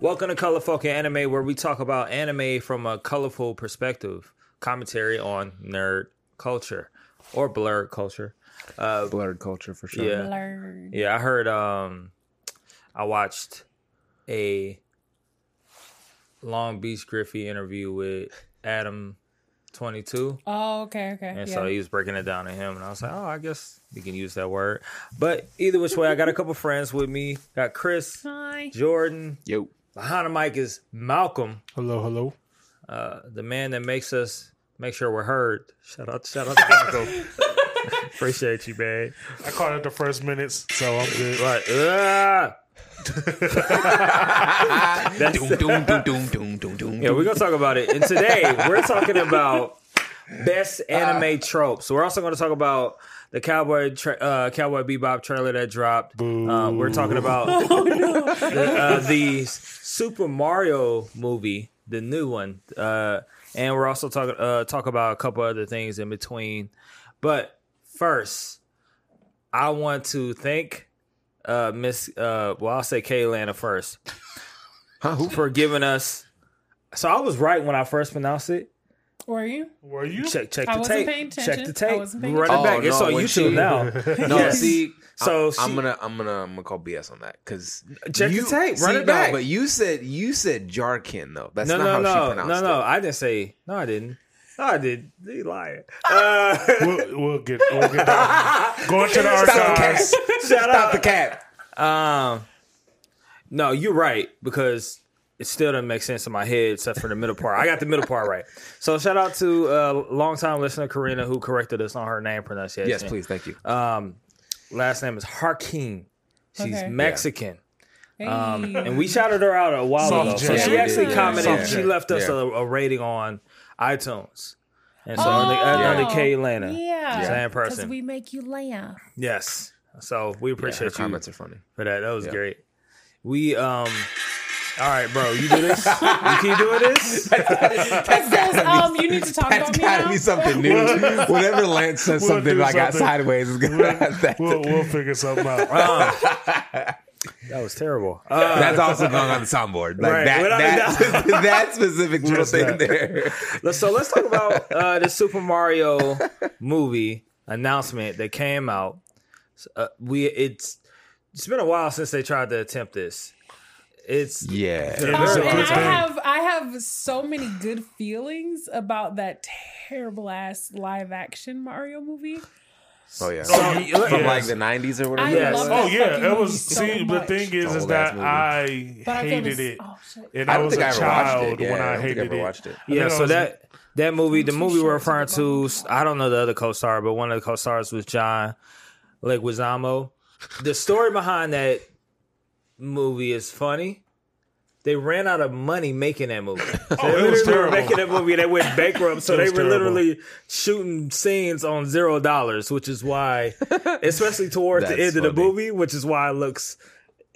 Welcome to Colorful Anime, where we talk about anime from a colorful perspective, commentary on nerd culture or blurred culture. Blurred culture for sure. Yeah, Blurred. yeah. I heard. Um, I watched a Long Beach Griffey interview with Adam Twenty Two. Oh, okay, okay. And yeah. so he was breaking it down to him, and I was like, "Oh, I guess we can use that word." But either which way, I got a couple friends with me. Got Chris, Hi. Jordan. Yo. Behind the mic is Malcolm, Hello, hello. uh, the man that makes us make sure we're heard. Shout out, shout out to Malcolm. Appreciate you, man. I caught it the first minutes, so I'm good. Right. Ah! That's, Doom, doom, doom, doom, doom, doom, doom. yeah, we're gonna talk about it. And today we're talking about best anime tropes. So we're also gonna talk about the Cowboy tra- uh, Cowboy Bebop trailer that dropped. Uh, we're talking about the, uh, the Super Mario movie, the new one, uh, and we're also talking uh, talk about a couple other things in between. But first, I want to thank uh, Miss. Uh, well, I'll say Kaylana first Huh, who? for giving us. So I was right when I first pronounced it. Were you? Were you? Check, check I the tape. paying Check the tape. I wasn't paying Run it back. Oh, it's no, on YouTube she- now. No, Yes. see, So I'm she- gonna, I'm gonna, I'm gonna call BS on that because Check the you, tape, run see, it back. No, but you said, you said Jarkin though. That's No, not no, how she no, pronounced no, no. I didn't say. No, I didn't. No, I did. You lying. Uh, We'll, we'll get, we'll get that. Going to the Stop the cat. archives. shout Stop out. the cat. Um, no, you're right because it still doesn't make sense in my head except for the middle part. I got the middle part right. So shout out to uh, longtime listener Karina who corrected us on her name pronunciation. Yes, please, thank you. Um, last name is Harkin. She's Okay. Mexican. Hey. Um, and we shouted her out a while Soft ago. So jam. she actually Yeah. commented. Soft She jam. left us Yeah. a, a rating on iTunes. And so oh, under, under Kay Lana. Yeah. Same Because person. we make you laugh. Yes. So we Yeah, her appreciate you comments are funny. for that. That was Yeah. great. We um. All right, bro. You do this. you keep doing this. It says, um, you need to talk That's about me gotta be something new. Whenever Lance says We'll something do like got something. sideways, it's gonna have that. We'll, we'll figure something out. That was terrible. Uh, That's also going on the soundboard. Like Right. that, Without that, that specific little thing that. there. so let's talk about uh, the Super Mario movie announcement that came out. Uh, we it's it's been a while since they tried to attempt this. It's Yeah. Yeah, a and good I have I have so many good feelings about that terrible ass live action Mario movie. Oh yeah. Oh, you- From like the nineties or whatever. I Yes. Oh yeah, fucking it was. so see, the thing is, is that. I But hated it, Oh and I I, was think a I child. Yeah, when I I don't I hated it. watched it. yeah. So that that movie, the movie we're referring to, I don't know the other co-star, but one of the co-stars was John Leguizamo. The story behind that movie is funny. They ran out of money making that movie. So Oh, they it was literally were making that movie. They went bankrupt, so they were terrible. literally shooting scenes on zero dollars, which is why, especially towards the That's end of the movie, which is why it looks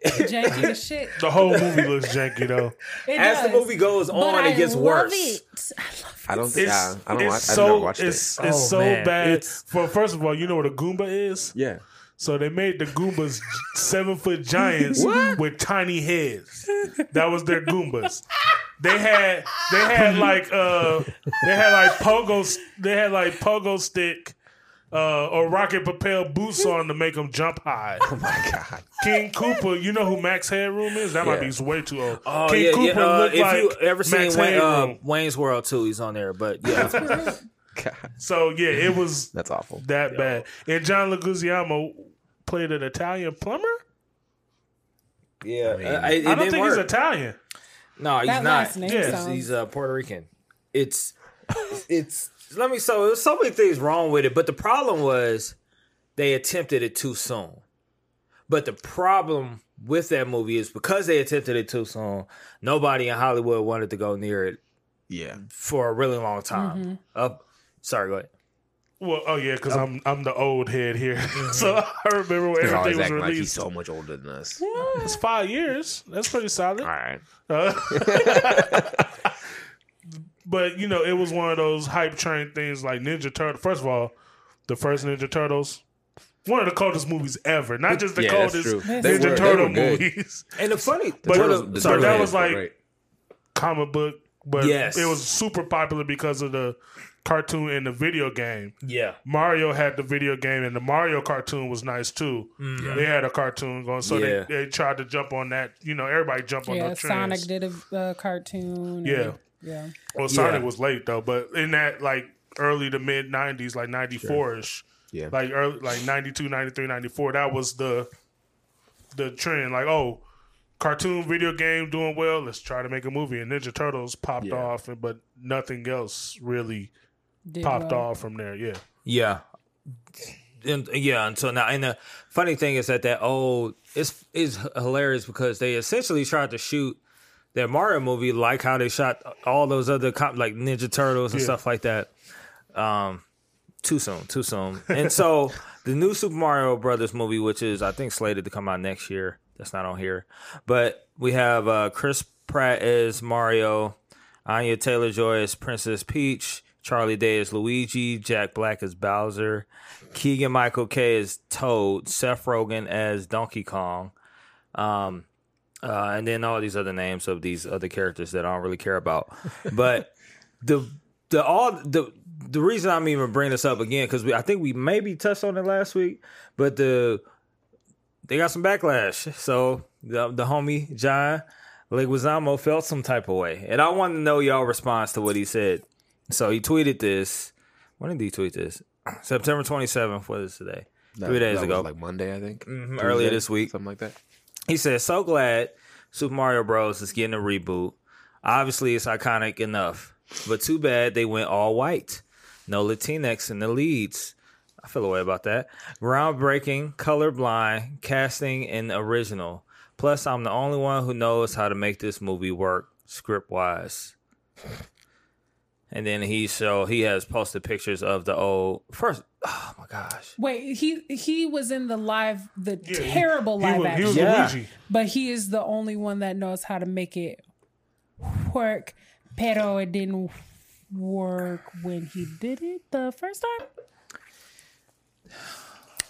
janky as shit. The whole movie looks janky though. It as the movie goes on, I it gets love worse. It. I love I don't. It's, yeah, I don't it's watch. so I've never watched it's it. it's Oh, so man. bad. It's- For first of all, you know what a Goomba is? Yeah. So they made the Goombas seven foot giants with tiny heads. That was their Goombas. They had they had like uh they had like pogo they had like pogo stick uh or rocket propelled boots on to make them jump high. Oh my god. King Koopa, you know who Max Headroom is? That might be way too old. Oh King yeah, Koopa yeah. Uh, looked if like you ever seen Max Wayne, uh, Headroom. Wayne's World too, he's on there. But yeah, God. so yeah, it was That's awful. that bad. And John Leguizamo played an Italian plumber. yeah. Uh, it, it I don't think work. he's Italian. No, he's That not. Yeah. He's, sounds- he's uh, Puerto Rican. It's it's let me so there's so many things wrong with it, but the problem was they attempted it too soon. But the problem with that movie is because they attempted it too soon, nobody in Hollywood wanted to go near it Yeah. for a really long time. Uh, sorry, go ahead. Well, oh yeah, Um, because I'm I'm the old head here, mm-hmm. so I remember when He's always everything was acting like he's released. so much older than us. It's five years. That's pretty solid. All right. Uh, but you know, it was one of those hype train things like Ninja Turtle. First of all, the first Ninja Turtles, one of the coldest movies ever. Not just the Yeah, that's coldest true. They Ninja were- they Turtle were good. movies. And the funny, But- well, but the- sorry, that go ahead. was like- Right. Comic book, but Yes. it was super popular because of the cartoon and the video game. yeah, Mario had the video game, and the Mario cartoon was nice too. They had a cartoon going, so Yeah. they, they tried to jump on that. You know, everybody jump on Yeah, the Sonic trends. did a uh, cartoon. Yeah. and- yeah. Well, Sonic Yeah. was late though, but in that like early to mid '90s, like '94 ish, Yeah. like early, like 92, 93, 94, that was the the trend. Like, oh, cartoon video game doing well. Let's try to make a movie. And Ninja Turtles popped Yeah. off, but nothing else really Did popped well. off from there. Yeah, yeah, and, yeah. Until now, and the funny thing is that that old it's is hilarious because they essentially tried to shoot that Mario movie like how they shot all those other com- like Ninja Turtles and Yeah. stuff like that. Um, too soon, too soon. And so the new Super Mario Brothers movie, which is I think slated to come out next year, that's not on here. But we have uh, Chris Pratt as Mario, Anya Taylor Joy as Princess Peach, Charlie Day is Luigi, Jack Black is Bowser, Keegan Michael Key is Toad, Seth Rogen as Donkey Kong. Um, uh, and then all these other names of these other characters that I don't really care about. But the the all the the reason I'm even bringing this up again because I think we maybe touched on it last week, but the they got some backlash. So the the homie John Leguizamo felt some type of way, and I want to know y'all response to what he said. So he tweeted this. When did he tweet this? September 27th. What is today? That- Three days ago. was like Monday, I think. Mhm, earlier this week. something like that. He said, "So glad Super Mario Bros. is getting a reboot. Obviously, it's iconic enough, but too bad they went all white. No Latinx in the leads. I feel a way about that. Groundbreaking, colorblind casting, and original. Plus, I'm the only one who knows how to make this movie work script wise." And then he so he has posted pictures of the old first. Oh my gosh! Wait, he he was in the live, the Yeah, terrible he, live was, action, he was Yeah. Luigi. but he is the only one that knows how to make it work. Pero it didn't work when he did it the first time.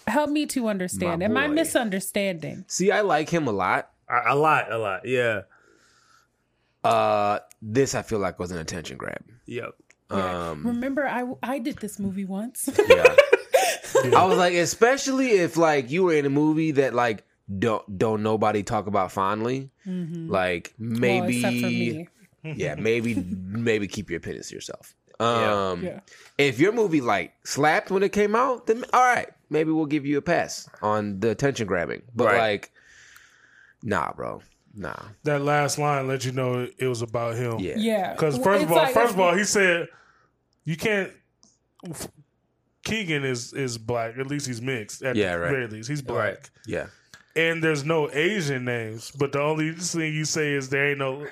Help me to understand. My Am I misunderstanding? See, I like him a lot. A, a lot, a lot. Yeah. Uh, this I feel like was an attention grab. Yep. Um, Remember, I I did this movie once. yeah. I was like, especially if like you were in a movie that like don't don't nobody talk about fondly, like Well, maybe except for me. yeah, maybe maybe keep your opinions to yourself. Um, Yeah. if your movie like slapped when it came out, then all right, maybe we'll give you a pass on the attention grabbing. But Right. like, nah, bro, nah, That last line let you know it, it was about him. yeah, Yeah. Because Well, first of all, like first of all, he said you can't. Keegan is is black. At least he's mixed. At Yeah, the right. very least, he's black. Right. yeah. And there's no Asian names, but the only thing you say is there ain't no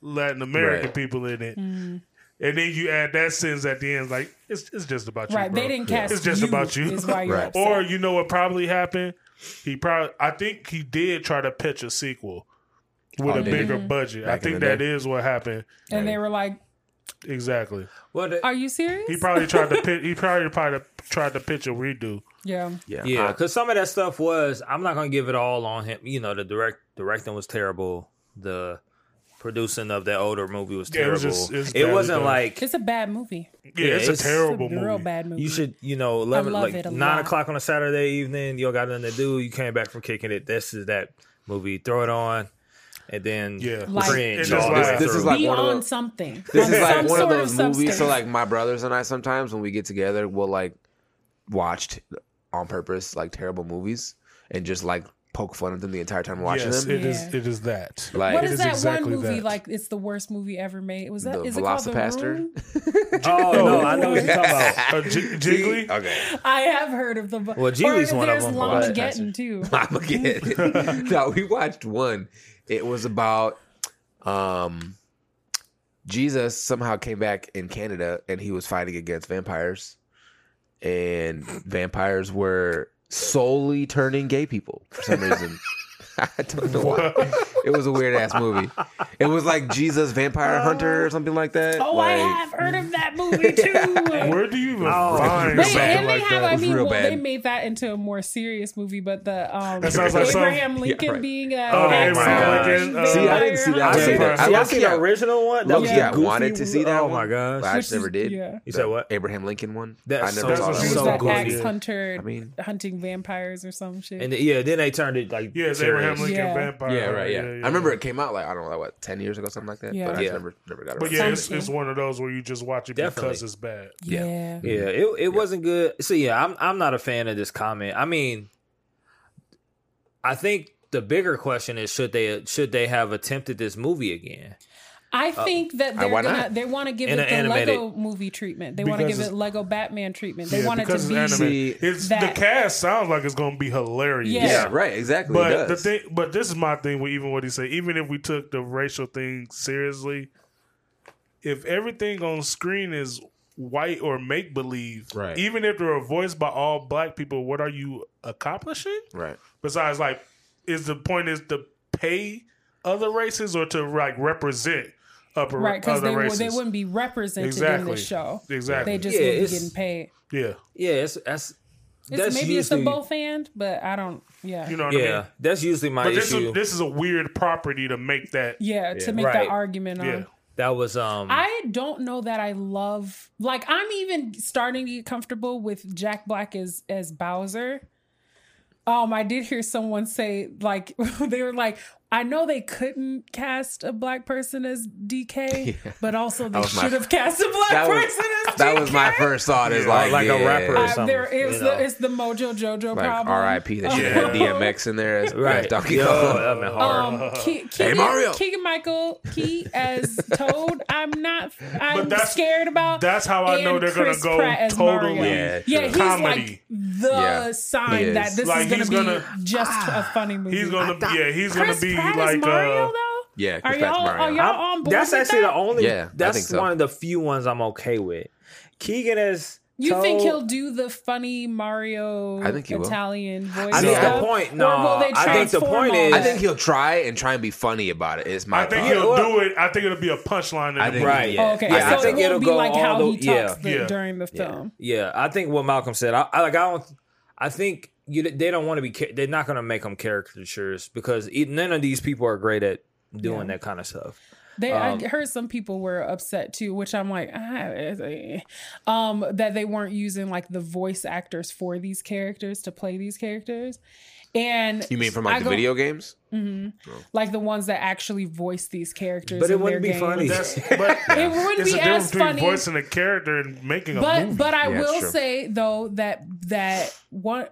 Latin American Right. people in it. Mm. And then you add that sentence at the end, like it's it's just about you, right, bro. they didn't cast. It's just you, about you. Is why you're Right. upset. Or you know what probably happened? He probably I think he did try to pitch a sequel with Oh, a did he? bigger budget. Back I think the that day? is what happened. and they were like, Exactly. Well, the, "Are you serious?" He probably tried to pitch, he probably probably tried to pitch a redo. yeah. Yeah, yeah, because some of that stuff was. I'm not gonna give it all on him. You know, the direct directing was terrible. The producing of that older movie was Yeah, it terrible. was just- it was it badly wasn't done. like It's a bad movie. Yeah, Yeah, it's, it's- a terrible it's a real bad movie. you should. You know, eleven like nine lot. o'clock on a Saturday evening. You don't got nothing to do. You came back from kicking it. This is that movie. Throw it on, and then Yeah. Like- cringe It's all just like- way this is like Be one of on the- something. This is like one of sort those movies. substance. So like my brothers and I sometimes when we get together, we'll like watch t- on purpose like terrible movies and just like poke fun at them the entire time watching Yes, them. it is. Yeah. It is that. Like what It is is that exactly one movie? that. Like it's the worst movie ever made. Was that The is it called The VelociPastor? Room? Oh no, I know what you're talking about. Uh, J- Jiggly. okay, I have heard of the. Well, Geely's or one of there's them, Llamageddon too. I'm again. no, we watched one. It was about um Jesus somehow came back in Canada and he was fighting against vampires, and vampires were solely turning gay people for some reason. I don't know why. It was a weird ass movie. It was like Jesus Vampire Hunter or something like that. Oh, I have heard of that movie too. Where do you even Oh, find They, and they like have, that? I mean, real well, they made that into a more serious movie, but the um, That sounds like some- Abraham Lincoln Yeah, right. being a Oh, the ex- Abraham Lincoln, uh, See, I didn't see that I one see, either. see, I I see the original one. That was low-key, I wanted to see that Oh one. my gosh! I just never did. yeah. You said what? Abraham Lincoln one. That's I never saw that what one. so good, ex hunter I mean- hunting vampires or some shit. And yeah, then they turned it like Yeah, it's Abraham serious. Lincoln Yeah. Vampire. Yeah, right. Yeah. I remember it came out like I don't know, what ten years ago, something like that. Yeah. But I Yeah. just never, never got It But yeah, it's, it's one of those where you just watch it Definitely. because it's bad. yeah. Yeah, it it wasn't good. So yeah, I'm I'm not a fan of this comment. I mean, I think the bigger question is should they should they have attempted this movie again? I uh, think that they're why gonna not? they want to give In it the animated- Lego movie treatment. They want to Because give it it's- Lego Batman treatment. They Yeah, want it to because be it's anime. See, It's that- the cast sounds like it's going to be hilarious. Yeah. yeah, right. Exactly. But it the does. thing, but this is my thing with even what he said. Even if we took the racial thing seriously, if everything on screen is white or make believe, Right. Even if they're voiced by all black people, what are you accomplishing? right. Besides, like, is the point is to pay other races or to like represent upper right because they races? they wouldn't be represented in Exactly. the show. Exactly. They just Yeah, wouldn't be getting paid. yeah, Yeah, it's that's It's, that's maybe it's a both and, but I don't. Yeah, you know what I yeah, mean. that's usually my But this issue. is this is a weird property to make that. yeah, to make Right. that argument on. Yeah. that was um I don't know that I love like I'm even starting to get comfortable with Jack Black as as Bowser. Um, I did hear someone say like they were like, I know they couldn't cast a black person as DK, but also they was my- should have cast a black That was- person as That DK. was my first thought. Is Yeah. like Like a rapper or something, there is you the it's the Mojo Jojo Like problem. R.I.P. They should have had DMX in there as, as right. Donkey Yo, Kong. that hard. Um, Ke- Keegan, Mario. Keegan Michael Key as Toad. I'm not. I'm that's- scared about. that's how I know they're gonna go Pratt totally Yeah, yeah. He's Comedy. like the Yeah, sign is. that this Like, is gonna be gonna- just a funny movie. He's gonna, yeah, he's gonna be Pratt like, Mario uh, though. Yeah, Are Chris Pratt's y'all Mario. are y'all I'm- on board? that's with actually that? the only. Yeah, I that's think so. one of the few ones I'm okay with. Keegan is. You think he'll do the funny Mario I think he will. Italian voice? I think stuff? the point. No, will they I think the point is. I think he'll try and try and be funny about it. it. Is my I think thought. he'll do it. I think it'll be a punchline. I think- Right. Yeah. Oh, okay, Yeah, so I think it it'll be like how the- he talks yeah. the, Yeah. during the film. Yeah, I think what Malcolm said. I, I like. I don't. I think you. They don't want to be. They're not going to make them caricatures because e- none of these people are great at doing Yeah. that kind of stuff. They, Um, I heard some people were upset too, which I'm like, ah, um, that they weren't using like the voice actors for these characters to play these characters, and You mean from I like the go- video games? like the ones that actually voice these characters. But it wouldn't their be funny. games. That's, but It wouldn't it's be a difference as between funny. voicing a character and making a but movie. but I Yeah, will say though that that one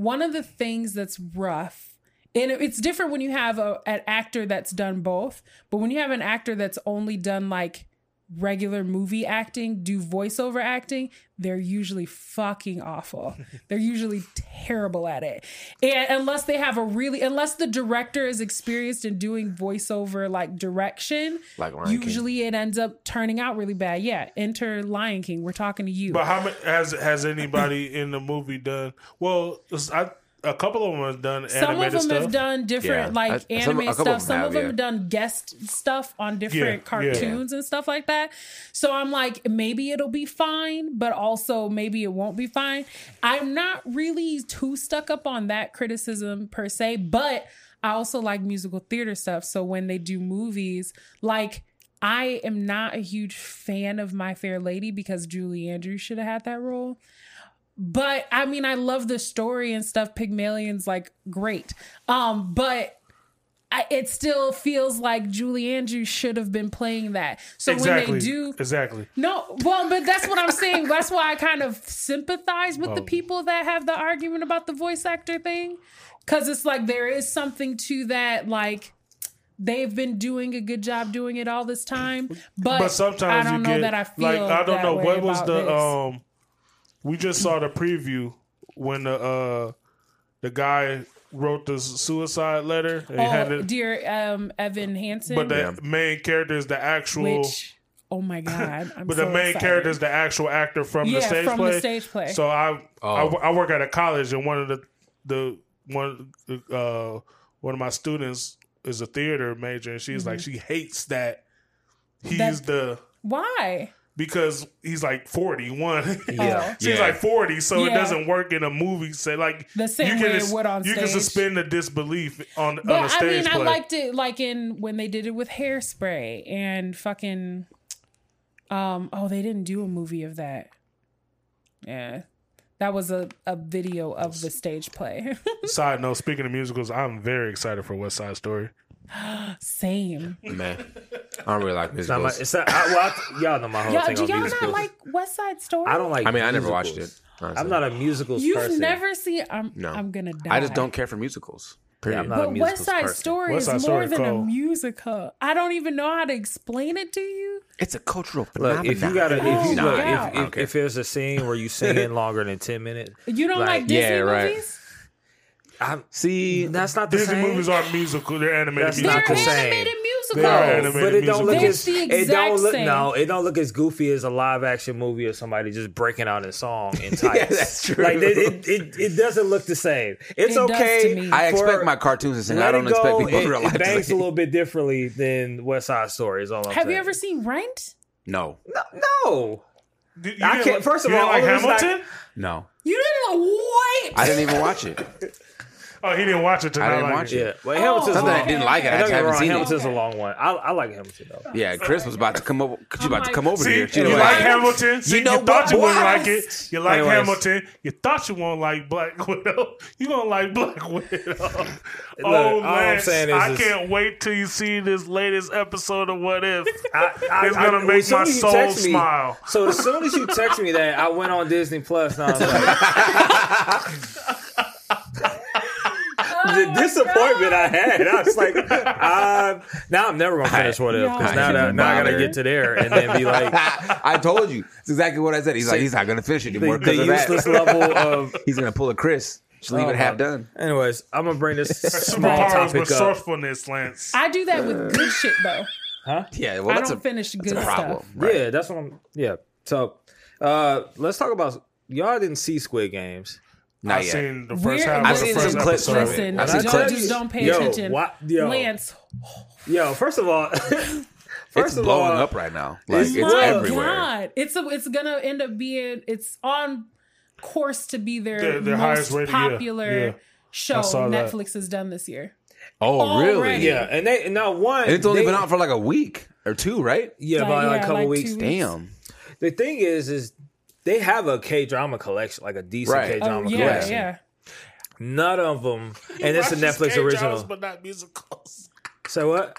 one of the things that's rough and it's different when you have a, an actor that's done both but when you have an actor that's only done like regular movie acting do voiceover acting they're usually fucking awful they're usually terrible at it and unless they have a really unless the director is experienced in doing voiceover like direction Like Lion King. usually it ends up turning out really bad yeah enter lion king we're talking to you But how many has has anybody in the movie done? Well, I, a couple of them have done some of them stuff. have done different Yeah. like I- anime a couple stuff of some have, of them yeah. have done guest stuff on different Yeah, cartoons and stuff like that so i'm like maybe it'll be fine but also maybe it won't be fine i'm not really too stuck up on that criticism per se but i also like musical theater stuff so when they do movies like I am not a huge fan of My Fair Lady because Julie Andrews should have had that role. But I mean, I love the story and stuff. Pygmalion's like great. Um, but I, it still feels like Julie Andrews should have been playing that. So exactly. when they do, exactly. no, well, but that's what I'm saying. That's why I kind of sympathize with the people that have the argument about the voice actor thing. Cause it's like there is something to that, like they've been doing a good job doing it all this time. But, But sometimes I don't you know get that I feel like I don't know what was the this. um. We just saw the preview when the uh the guy wrote the suicide letter. And he had oh, it, dear um, Evan Hansen, but the Yeah. main character is the actual. which oh my god, I'm but so the main excited. character is the actual actor from the Yeah, stage from the play. stage play. So I, Oh. I I work at a college and one of the the one uh one of my students is a theater major, and she's like she hates that he's Mm-hmm. That- the Why? Because he's like 41. Yeah. She's Yeah. like 40, so it doesn't work in a movie set. Like The same way it would on you can suspend the disbelief on, on a But I mean, play. I liked it like in when they did it with hairspray and fucking. Um. Oh, they didn't do a movie of that. Yeah, that was a a video of the stage play. Side note: Speaking of musicals, I'm very excited for West Side Story. Same. Man, I don't really like It's not my, musicals. it's not, I, well, I, y'all know my whole Y'all, thing do y'all musicals. not like West Side Story? I don't like. I mean, I never watched it. honestly. I'm not a musicals You've person. never seen. I'm. No. I'm gonna die. I just don't care for musicals. Period. Yeah, I'm not a But musicals West Side person. Story West is Side more Story than a musical. I don't even know how to explain it to you. It's a cultural phenomenon. Look, if you gotta, if you Oh, look, if, if, if there's a scene where you sing in longer than ten minutes, You don't Like, like, Disney yeah, right. movies? I'm, see, that's not the same. Disney same. movies aren't musical; they're animated That's They're not the same. animated They are musicals. animated. but it don't look as the it exact don't look same. no, it don't look as goofy as a live action movie of somebody just breaking out in song in tights. Yeah, that's true. Like it, it, it, it doesn't look the same. It's It okay. I expect for- my cartoons to sing. I don't expect Go, people in it, real life it to bangs a little bit differently than West Side Story. Is all I'm Have saying. you ever seen Rent? No, No, no. You I didn't can't- like- first of you didn't all, like all of this Hamilton. no, You didn't wait. I didn't even watch it. Oh, he didn't watch it. To I didn't like watch it. it. Yeah, well, Hamilton's oh. Not a that I long. didn't like it. I Don't just haven't wrong, seen Hamilton's it. a long one. I, I like Hamilton though. Yeah, Chris was about to come over. She I'm oh about to come over See, here. She you like like, Hamilton. See, you, know thought what, you wouldn't like it. You like Anyways. Hamilton. You thought you won't like Black Widow. You gonna like Black Widow. oh man, I this- can't wait till you see this latest episode of What If. I, I, It's gonna I- make my soul me- smile. So as soon as you text me that, I went on Disney Plus and I was like, the disappointment I had. I was like, uh, now I'm never gonna finish what if because I now, that, can't now I gotta get to there and then be like I told you. It's exactly what I said. He's like, he's not gonna finish it the, anymore the because of useless that. level of. He's gonna pull a Chris. Just leave Oh, it half done. Anyways, I'm gonna bring this small topic with up. resourcefulness, Lance. I do that with good shit though. Huh? Yeah, well, I that's don't a, finish that's good a problem. stuff. Right. Yeah, that's what I'm. Yeah. So uh let's talk about. Y'all didn't see Squid Games. Not I've yet. seen the We're- first half I've of the seen first some clips episode. from it. Listen, I've When I seen clips. just you- don't pay yo, attention. What, yo, Lance, yo, first of all, It's first of blowing all, up right now. Like it's, It's- my everywhere. God, it's a, it's gonna end up being it's on course to be their, Their- their most highest rated, popular yeah. show saw that. Netflix has done this year. Oh, really? Yeah, and they now one. And it's only they- been out for like a week or two, right? Yeah, Like, by like a couple like weeks. two- Damn. The thing is, is they have a K drama collection, like a decent Right. K Oh drama yeah, collection. yeah. None of them, and it's a Netflix K-dramas, original. but not musicals. So what?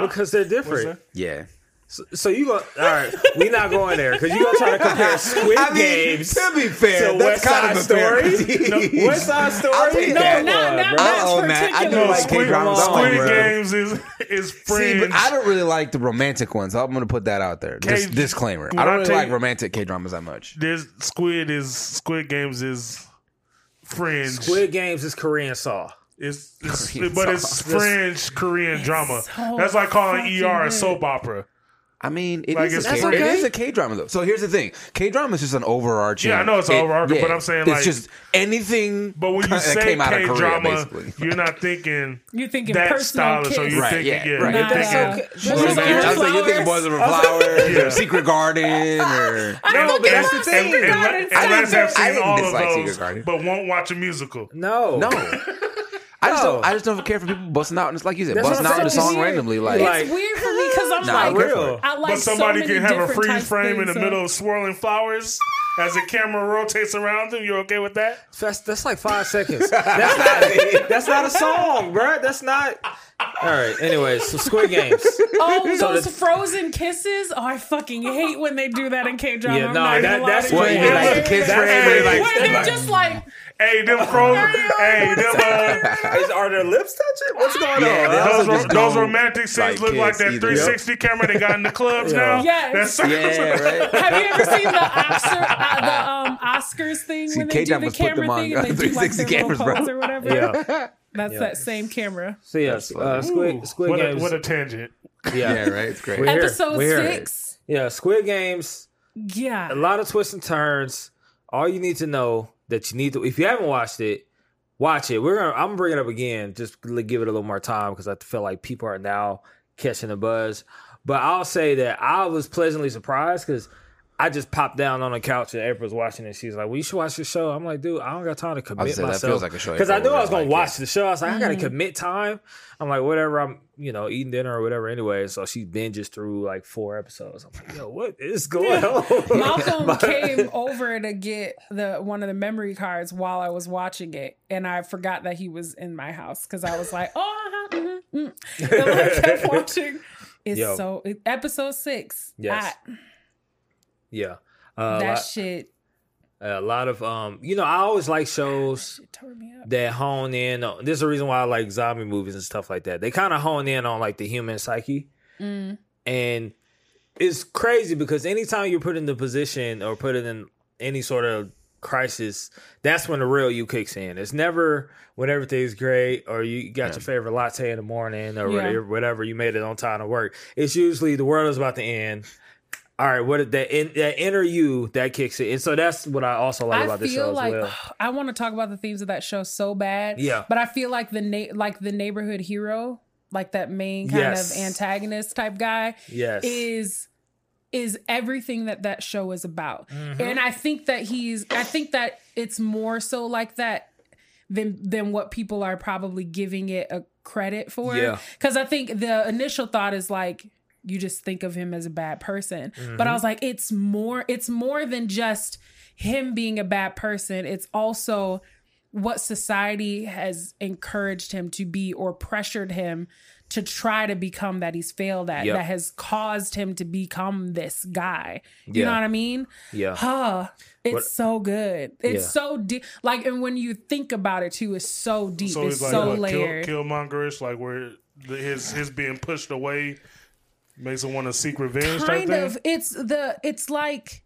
Because they're different. Yeah. So, so you go. All right, we not going there because you gonna try to compare Squid I mean, Games to be fair, to that's West kind Side of a Story. critique. No, West Side Story. I'll no, that. not on, not- I'll own that. I do particular. like Squid, K-dramas. On, Squid. Games is is See, fringe. but I don't really like the romantic ones. I'm going to put that out there. Dis- disclaimer. I don't really like romantic K dramas that much. There's Squid is Squid Games is fringe. Squid Games is Korean Saw. It's, it's Korean but it's sauce. fringe Korean drama. so That's like calling fucking ER a soap opera. I mean, it Like, is it's a K- fringe. it is a K drama though. So here's the thing: K drama is just an overarching. Yeah, I know it's it- overarching, but I'm saying, it's like- just anything. But when you that say came out of K Korea, drama, basically. you're not thinking You're thinking that personal stylish, or kiss. you're Right, thinking, yeah, yeah, right. you're Nah. thinking. That's okay. Just Well, like man, Boys I Over was like, you're thinking Flowers. Boys Over Flowers Yeah. or Secret Garden or. No, but that's the And, thing. and, God, let- it's and so let's have. I seen didn't all of dislike Secret those, Garden. but won't watch a musical. No, No. I just No. don't. I just don't care for people busting out and it's like you said, That's busting what out I'm the saying. song It's weird. randomly. Like, Like- It's weird for me because I'm Nah, like, I care for real. I like But somebody so many can have a freeze frame in the so- middle of swirling flowers as the camera rotates around them. You okay with that? that's, that's like five seconds. That's not. that's not a song, bro. That's not. All right. Anyways, so Squid Games. Oh, So those the- frozen kisses! Oh, I fucking hate when they do that in K drama. Yeah, I'm no, not that- gonna lie that's to you. what you mean, like the kids That's frame? Like, When they're just like, Hey, them frozen. hey, them. Uh, Is, are their lips touching? What's going Yeah, on? they I was also those, just those romantic scenes like look like that either. 360 camera they got in the clubs Yeah. now. Yes. That's yeah, right. have you ever seen the Oscar, uh, the um, Oscars thing See, when they do the K-dramas put them camera on, thing and they do like 360 their little cameras, bro. pose or whatever? Yeah. That's Yeah. that same camera. So yes, uh, Squid Squid what, Games. A, what a tangent. yeah. Yeah, right. It's great. We're. Episode here. six. Yeah, Squid Games. Yeah. A lot of twists and turns. All you need to know that you need to, if you haven't watched it, watch it. We're gonna. I'm gonna bring it up again. Just give it a little more time because I feel like people are now catching the buzz. But I'll say that I was pleasantly surprised because I just popped down on the couch and April's watching it. She's like, "Well, you should watch the show." I'm like, "Dude, I don't got time to commit say, that myself." feels like a show because I knew I was gonna like, watch yeah. the show. I was like, "I gotta Mm-hmm. commit time." I'm like, "Whatever." I'm you know eating dinner or whatever anyway. So she binges through like four episodes. I'm like, "Yo, what is going on?" Malcolm But- came over to get the one of the memory cards while I was watching it, and I forgot that he was in my house because I was like, "Oh," uh-huh, mhm, mm. and I kept watching. It's Yo. so episode six. Yes. I- Yeah. Uh, that a, lot, shit, a lot of um, you know, I always like shows shit tore me up. that hone in. On, this is the reason why I like zombie movies and stuff like that. They kind of hone in on like the human psyche, Mm. and it's crazy because anytime you're put in the position or put it in any sort of crisis, that's when the real you kicks in. It's never when everything's great or you got your favorite latte in the morning or Yeah. whatever, whatever you made it on time to work. It's usually the world is about to end. All right, what that in, that inner you that kicks it, and so that's what I also like I about this feel show like as well. I want to talk about the themes of that show so bad. Yeah. but I feel like the na- like the neighborhood hero, like that main kind Yes. of antagonist type guy, Yes, is is everything that that show is about. Mm-hmm. And I think that he's I think that it's more so like that than than what people are probably giving it a credit for. Yeah. Cuz I think the initial thought is like you just think of him as a bad person. But Mm-hmm. I was like it's more it's more than just him being a bad person. It's also what society has encouraged him to be or pressured him to try to become that he's failed at Yep. that has caused him to become this guy. You Yeah. know what I mean? yeah, Huh. It's What- so good. It's Yeah. so deep. Like, and when you think about it too, it's so deep. So it's he's like so what, kill, layered. Killmongerish, like where the, his his being pushed away makes him want to seek revenge. type kind thing? of. It's the. It's like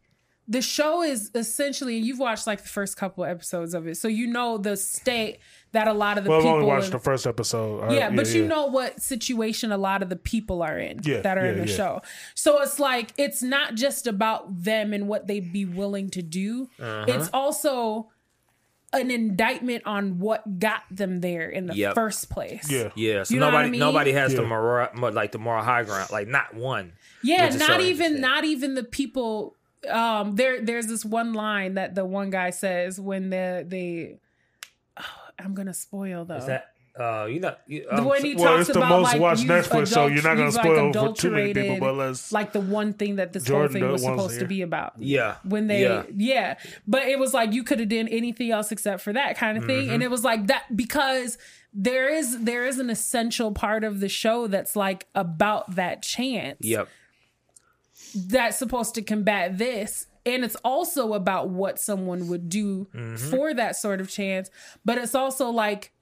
the show is essentially. You've watched like the first couple of episodes of it, so you know the state that a lot of the Well, I've people. only watched in- the first episode. I- yeah, but you know what situation a lot of the people are in Yeah, that are in the yeah. show. So it's like it's not just about them and what they'd be willing to do. Uh-huh. It's also an indictment on what got them there in the Yep. first place. Yeah. yeah. So You know what nobody I mean? nobody has the moral like the moral high ground, like not one. Yeah, Which so not even not even the people um there there's this one line that the one guy says when the they oh, I'm going to spoil though. Is that uh you know you, um, when he Well, talks it's the about most like watched you've Netflix, so you're not gonna you've, spoil for too many people, adulterated, but let's- like the one thing that this Jordan whole thing was wants to supposed to be about. yeah When they, yeah. yeah. but it was like you could have done anything else except for that kind of thing, Mm-hmm. and it was like that because there is there is an essential part of the show that's like about that chance Yep. that's supposed to combat this. And it's also about what someone would do Mm-hmm. for that sort of chance. But it's also like,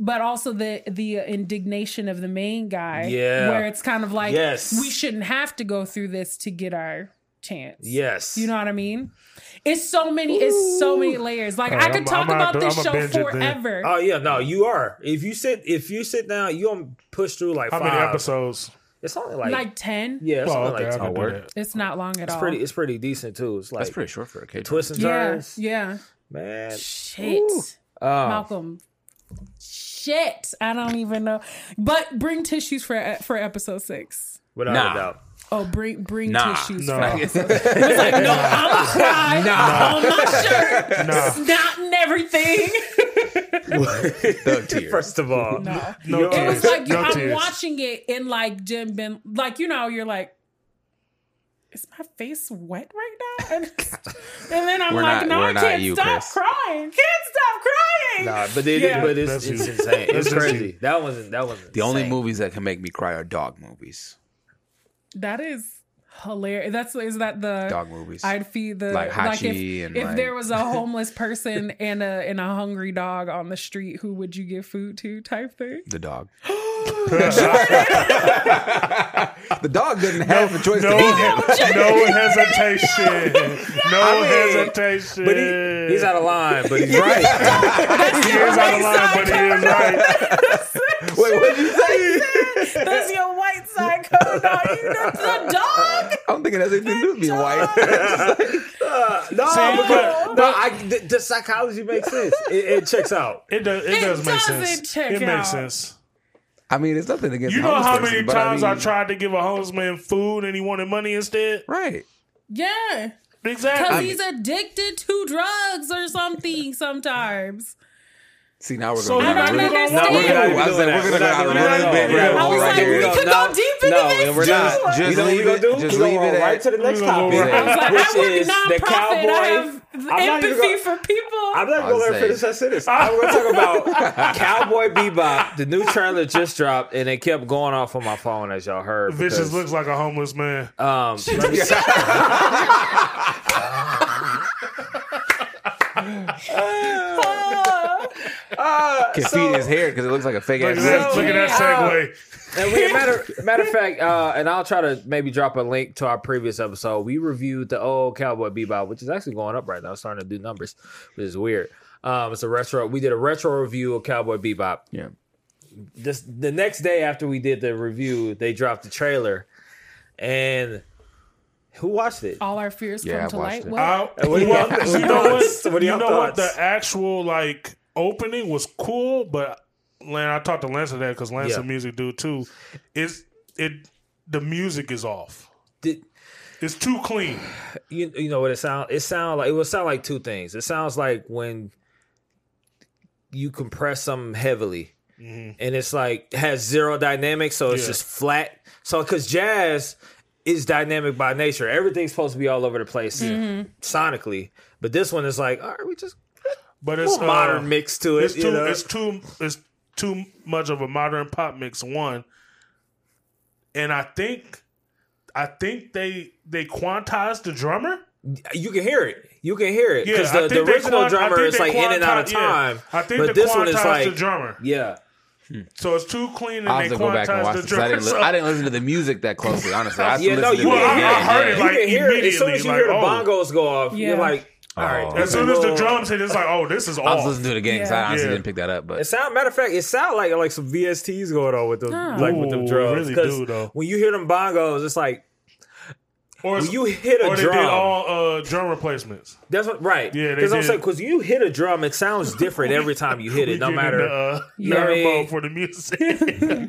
but also the the indignation of the main guy. Yeah. Where it's kind of like, Yes. we shouldn't have to go through this to get our chance. Yes. You know what I mean? It's so many, it's so many layers. Like I could I'm- talk I'm about out this show I'ma binge it then. forever. Oh yeah, no, you are. If you sit if you sit down, you gonna push through like How five many episodes? It's only like, like 10. yeah, it's Oh, only okay, like ten. do It's not long at It's all. pretty it's pretty decent too. It's like That's pretty short for a K twists and yeah. turns. Yeah. Man. Shit. Oh, Malcolm. Shit. I don't even know. But bring tissues for for episode six. Without Nah. a doubt. Oh, bring bring Nah. tissues No. for episode six. It like, no, I'm gonna cry on my shirt. Nah. Snot and everything. thug tears. First of all. No. No It was like no I'm tears. watching it and like Jim been like, you know, you're like, is my face wet right now? And, and then I'm We're like, not- no, I can't you, stop Chris. crying. Can't stop crying. Nah, but it, Yeah. but it's, it's insane. It's crazy. That wasn't that wasn't The only movies that can make me cry are dog movies. That is hilarious. That's is that the Dog movies. I'd feed the Like if, and if like- there was a homeless person and a and a hungry dog on the street, who would you give food to? Type thing. the dog. the dog doesn't have a choice No, to eat him. no hesitation. No I mean, hesitation. But he, he's out of line, but he's right. He is out of line, but he is right. Wait, what did you say? That's your white side coming out. You know, the dog. I don't think it has anything to do with being white. Uh, no, See, because, but- no, I, the, the psychology makes sense. It, it checks out. It does. It, It does make sense. check it out. makes sense. I mean, it's nothing against. You know how person, many but I times I, mean- tried to give a homeless man food and he wanted money instead? Right. Yeah. Exactly. Because Exactly. he's addicted to drugs or something sometimes. See, now we're So going. you're not down a even really- gonna No, we're I was like, we're gonna not go doing down a little bit No, rabbit I hole was right here. we No, could no, go deep into this. and we're not. just you know what leave it- just leave go it at- right to the next We're gonna go topic, right- I was like, which is the nonprofit. cowboy. I have I'm not even empathy gonna- for people. I'm not gonna I'll let her say. finish that sentence. I'm gonna talk about Cowboy Bebop. The new trailer just dropped, and it kept going off on my phone as y'all heard. Vicious because, looks like a homeless man. Um, let me see. Uh, Can so- feed his hair because it looks like a fake Look ass. at that, wig. look at that segue. And we, matter matter of fact, uh, and I'll try to maybe drop a link to our previous episode. We reviewed the old Cowboy Bebop, which is actually going up right now, starting to do numbers, which is weird. Um, it's a retro. We did a retro review of Cowboy Bebop. Yeah. This the next day after we did the review, they dropped the trailer, and who watched it? All our fears Yeah, come I to light. it. What? I, What do you well, you know what? what are you your know what? The actual like opening was cool, but Lan, I talked to Lance of that because Lance Yeah. a music dude too. Is it the music is off? Did, It's too clean. you you know what it sound it sound like it would sound like two things. It sounds like when you compress something heavily mm-hmm. and it's like has zero dynamics, so it's Yeah. just flat. So because jazz is dynamic by nature, everything's supposed to be all over the place mm-hmm. sonically. But this one is like, all right, we just But a it's uh, modern mix to it. It's you too. know? It's too. It's too much of a modern pop mix. One, and I think, I think they they quantized the drummer. you can hear it. You can hear it Yeah, because I the, the original quant- drummer is they like in and out of quanti- yeah. time. I think but this one is quantized like the drummer. yeah. So it's too clean, and I'll they have to go back and watch the this. 'cause I drummer. didn't, li- so- I didn't listen to the music that closely, honestly. I have to Yeah, no, you to can, it I- I heard yeah. it like can hear it as soon immediately, as you like, hear the oh. bongos go off. Yeah. You're like, all right. Oh. this as soon as the drums hit, it's like, oh, this is all I was listening to it again because I honestly Yeah. didn't pick that up. But It sound matter of fact, it sound like like some VSTs going on with them, Oh. like with them Ooh, drums. really 'Cause do, though. when you hear them bongos, it's like Or when you hit a or they drum. did all uh, drum replacements. that's what right. Yeah, they because I'm did. saying because you hit a drum, it sounds different every time you hit it, no getting matter. the, uh, Yeah. nerd I mean- mode for the music.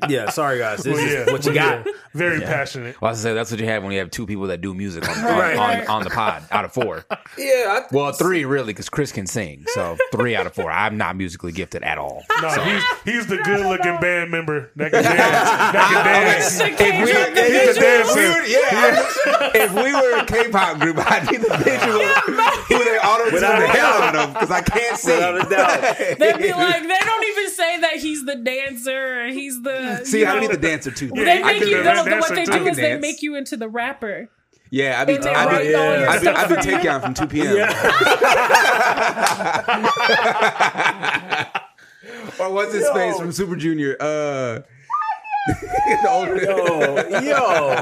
yeah, sorry guys, this Well, is yeah, what you well, got. yeah. Very passionate. well, I was say that's what you have when you have two people that do music on, Right. on, on, on the pod out of four. Yeah, I, Well, three really because Chris can sing, so three out of four. I'm not musically gifted at all. No, he's he's the good looking band member that can dance. that can dance. If we- He's a dancer. we yeah, if we were a K-pop group, I'd be the visual who they auto tune Without the hell out of them because I can't sing. without a doubt. They'd be like, they don't even say that he's the dancer or he's the. See, I'd be the dancer too. They I make you do know the, what they dancer do too. is they make you into the rapper. Yeah, I'd be, And they I'd write be, all I'd be, stuff I'd be for you. Taecyeon from 2PM or what's his Yo. face from Super Junior? Uh, the older Yo, yo.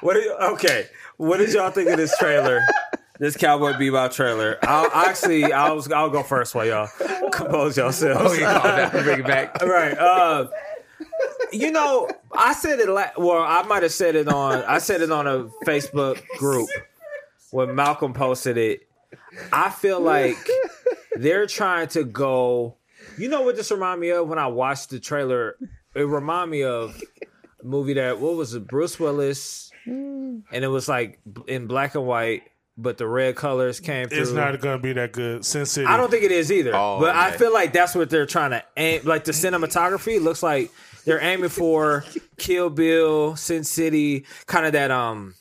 what? Are you, okay, what did y'all think of this trailer? This Cowboy Bebop trailer. I'll actually, I'll, I'll go first while y'all compose yourselves. Calm down, bring it back. right. Uh, you know, I said it. La- well, I might have said it on. I said it on a Facebook group when Malcolm posted it. I feel like they're trying to go. You know what this remind me of when I watched the trailer? It remind me of a movie that what was it? Bruce Willis, and it was like in black and white, but the red colors came through. It's not going to be that good. Sin City. I don't think it is either. Oh, but I feel like that's what they're trying to aim. Like the cinematography looks like they're aiming for Kill Bill, Sin City, kind of that. Um,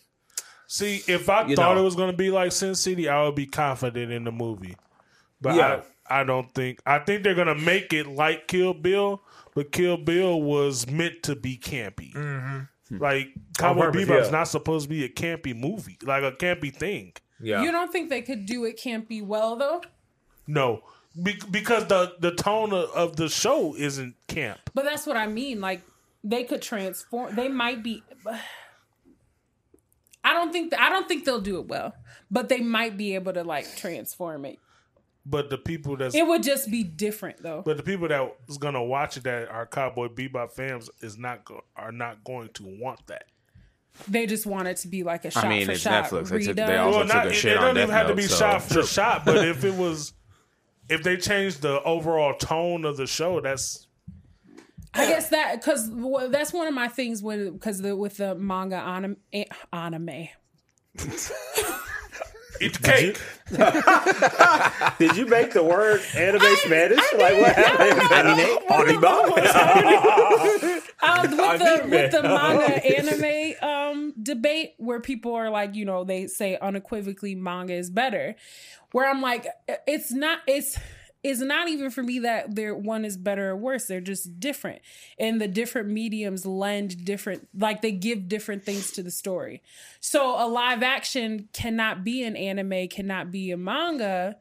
See, if I thought know. it was going to be like Sin City, I would be confident in the movie. But Yeah. I, I don't think. I think they're going to make it like Kill Bill, but Kill Bill was meant to be campy. Mm-hmm. Like Cowboy purpose, Bebop's yeah. not supposed to be a campy movie, like a campy thing. yeah, You don't think they could do it campy well though? No, be- because the the tone of, of the show isn't camp. But that's what I mean. Like they could transform. They might be. I don't think. I don't think they'll do it well. But they might be able to like transform it. But the people that's It would just be different though. but the people that is gonna watch it that are Cowboy Bebop fans is not go, are not going to want that. They just want it to be like a shot mean, for it's shot Netflix. They took- they redone. also Well, took not a it, shit it on don't even have to Note, be so- shot for shot, but if it was, if they changed the overall tone of the show, that's I guess that because that's one of my things with because the with the manga anime anime. eat the cake. Did you make the word anime Spanish? like what happened? Um, with the with the manga anime um debate where people are like, you know, they say unequivocally manga is better. Where I'm like, it's not it's it's not even for me that there one is better or worse. They're just different. And the different mediums lend different like they give different things to the story. So a live action cannot be an anime, cannot be a manga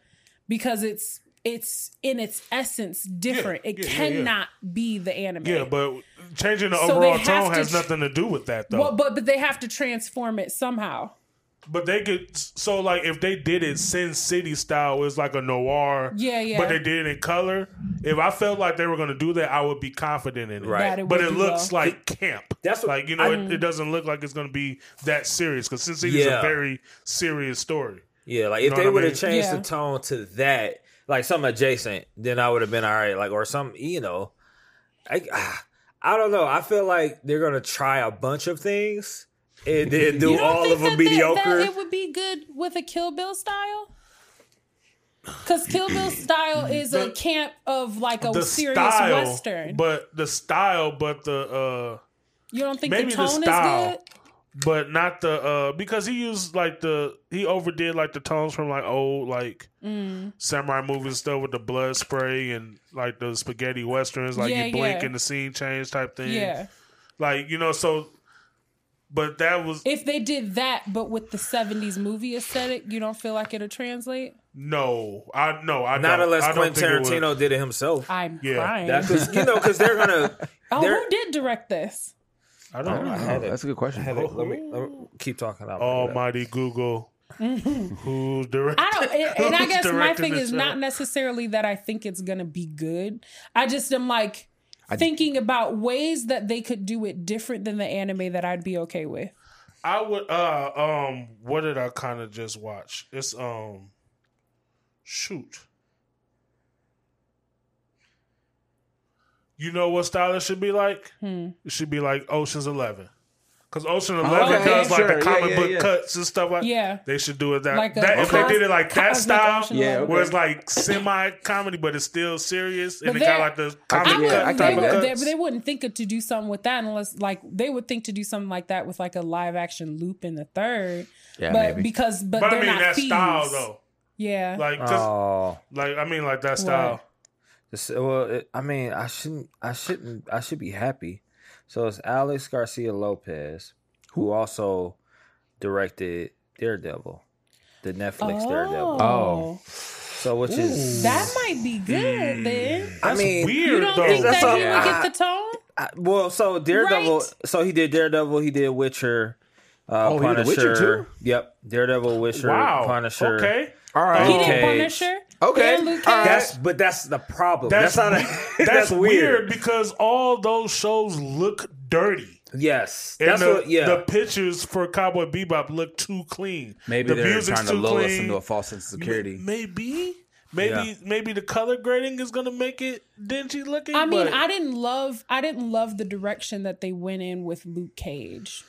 because it's it's in its essence different. Yeah, it yeah, yeah, yeah. cannot be the anime. Yeah, but changing the So overall tone to has nothing to do with that, though. Well, but but they have to transform it somehow. But they could so like if they did it Sin City style, it's like a noir. Yeah, yeah. But they did it in color. If I felt like they were going to do that, I would be confident in it. Right. It But it looks well. like camp. That's what- like you know, it, it doesn't look like it's going to be that serious because Sin City is Yeah. a very serious story. Yeah, like if know they would have mean? changed Yeah. the tone to that, like something adjacent, then I would have been all right. Like or some, you know, I I don't know. I feel like they're gonna try a bunch of things and then do You don't all think of them that mediocre. that it would be good with a Kill Bill style? Because Kill Bill style is a camp of like a serious style, western. but the style, but the uh you don't think maybe the the style. is good? but not the uh because he used like the he overdid like the tones from like old like Mm. samurai movies stuff with the blood spray and like the spaghetti westerns like Yeah, you blink yeah. and the scene change type thing Yeah. like you know so but that was If they did that, but with the '70s movie aesthetic, you don't feel like it'll translate. no i no i Not don't, unless I don't Quentin think it. Tarantino did it himself. I'm Yeah, crying. That's 'cause, you know because they're gonna. oh, they're, who did direct this? i don't oh, know I had it. That's a good question. I had it. Let me, oh. let me keep talking about almighty google who's directing I don't, and, and I guess my thing is show? not necessarily that I think it's gonna be good. I just am like thinking about ways that they could do it different than the anime that I'd be okay with. I would uh um what did I kind of just watch? It's um shoot. You know what style it should be like? Hmm. It should be like Ocean's Eleven. Because Ocean oh, Eleven okay. does like Sure, the comic yeah, book yeah. cuts and stuff like Yeah. They should do it that, Like a that if they did it like that style, Ocean Yeah, Eleven. where it's like semi comedy but it's still serious and But it got they're- like the comic can- yeah, cut I they, of they, cuts. they wouldn't think to do something with that unless like they would think to do something like that with like a live action loop in the third. Yeah, but maybe. because but, But I mean not that thieves. style though. Yeah. Like, 'cause- Oh, like I mean like that style. this- well, it, I mean, I shouldn't. I shouldn't. I should be happy. So it's Alex Garcia Lopez, who also directed Daredevil, the Netflix Daredevil. Oh. So which is that might be good then. I mean, You Weird don't though. think That's that all- he would get the tone? I- well, so Daredevil. Right. So he did Daredevil. He did Witcher. Uh, Oh, he did Punisher. Witcher too? Yep, Daredevil, Witcher, Wow. Punisher. Okay. All right. He Okay. did Punisher. Okay. And Luke Cage. That's but that's the problem. That's That's, not. A, that's, weird. because all those shows look dirty. Yes, And that's the, what. Yeah, the pictures for Cowboy Bebop look too clean. Maybe the they're music's trying to too lull us into a false sense of security. Maybe, maybe, Yeah. maybe the color grading is gonna make it dingy looking. I mean, but I didn't love I didn't love the direction that they went in with Luke Cage.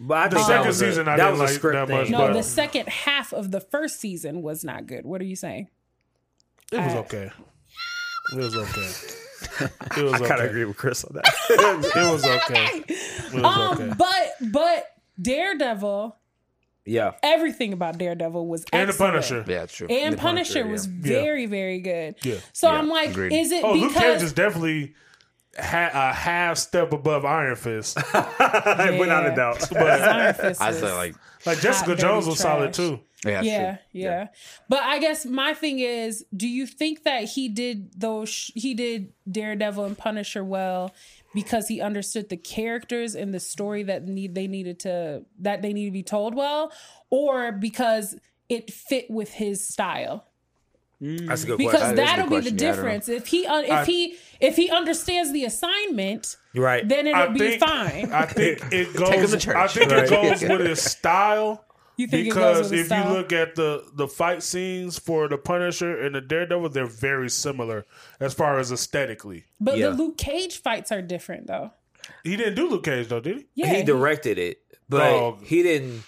but I the think that second was season I that didn't was a like script that much. No, But- the second half of the first season was not good. What are you saying? It was I- okay. It was okay. It was I kind of okay. agree with Chris on that. It was okay. It was Um, okay. but but Daredevil, yeah, everything about Daredevil was And the. Punisher. Yeah, it's true. And The Punisher, yeah. was very very good. Yeah. So Yeah, I'm like, agreed. is it Oh, Luke Cage is definitely ha- a half step above Iron Fist. without a doubt. But Iron Fist I is- say like like Jessica Jones was solid too. Yeah, it's yeah, yeah, But I guess my thing is, do you think that he did those? sh- He did Daredevil and Punisher well because he understood the characters and the story that need they needed to that they need to be told well, or because it fit with his style? Mm. That's a good because question. That is that'll good be the question. Yeah, I don't know. difference. If he un- if I- he if he understands the assignment, right. then it'll I be think fine. I think it goes. I think Right. it goes with his style. You think because if you look at the the fight scenes for the Punisher and the Daredevil, they're very similar as far as aesthetically. but Yeah. the Luke Cage fights are different though. He didn't do Luke Cage though, did he? Yeah, he directed it, but Oh. he didn't.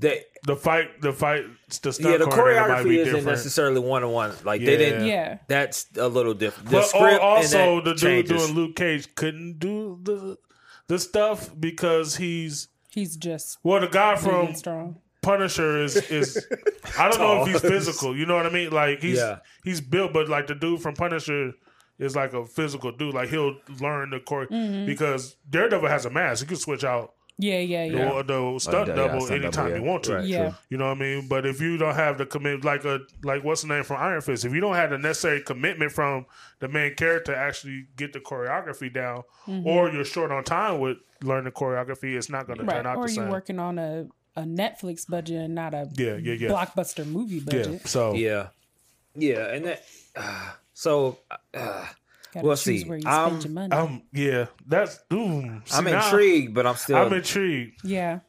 That The fight, the fight, the stunt yeah, the choreography isn't different. necessarily one on one. Like they didn't. Yeah. That's a little different. The But oh, script al- and also, that the dude changes. doing Luke Cage couldn't do the the stuff because he's he's just well, the guy from strong. Punisher is is I don't know if he's physical. You know what I mean? Like he's Yeah. he's built, but like the dude from Punisher is like a physical dude. Like he'll learn the core Mm-hmm. because Daredevil has a mask. He can switch out Yeah, yeah, the, yeah. the stunt yeah, yeah, double stunt anytime double, you want to. Right. Yeah. You know what I mean? But if you don't have the commit, like a like what's the name from Iron Fist, if you don't have the necessary commitment from the main character to actually get the choreography down, Mm-hmm. or you're short on time with learning choreography, it's not going to Right. turn out Or the you're working on a, a Netflix budget and not a Yeah, yeah, yeah. blockbuster movie yeah. budget. So Yeah, yeah, and that. Uh, so uh, Gotta We'll see. where you Um, spend your money. um, yeah, that's. Ooh, see, I'm intrigued, but I'm still. I'm intrigued, yeah.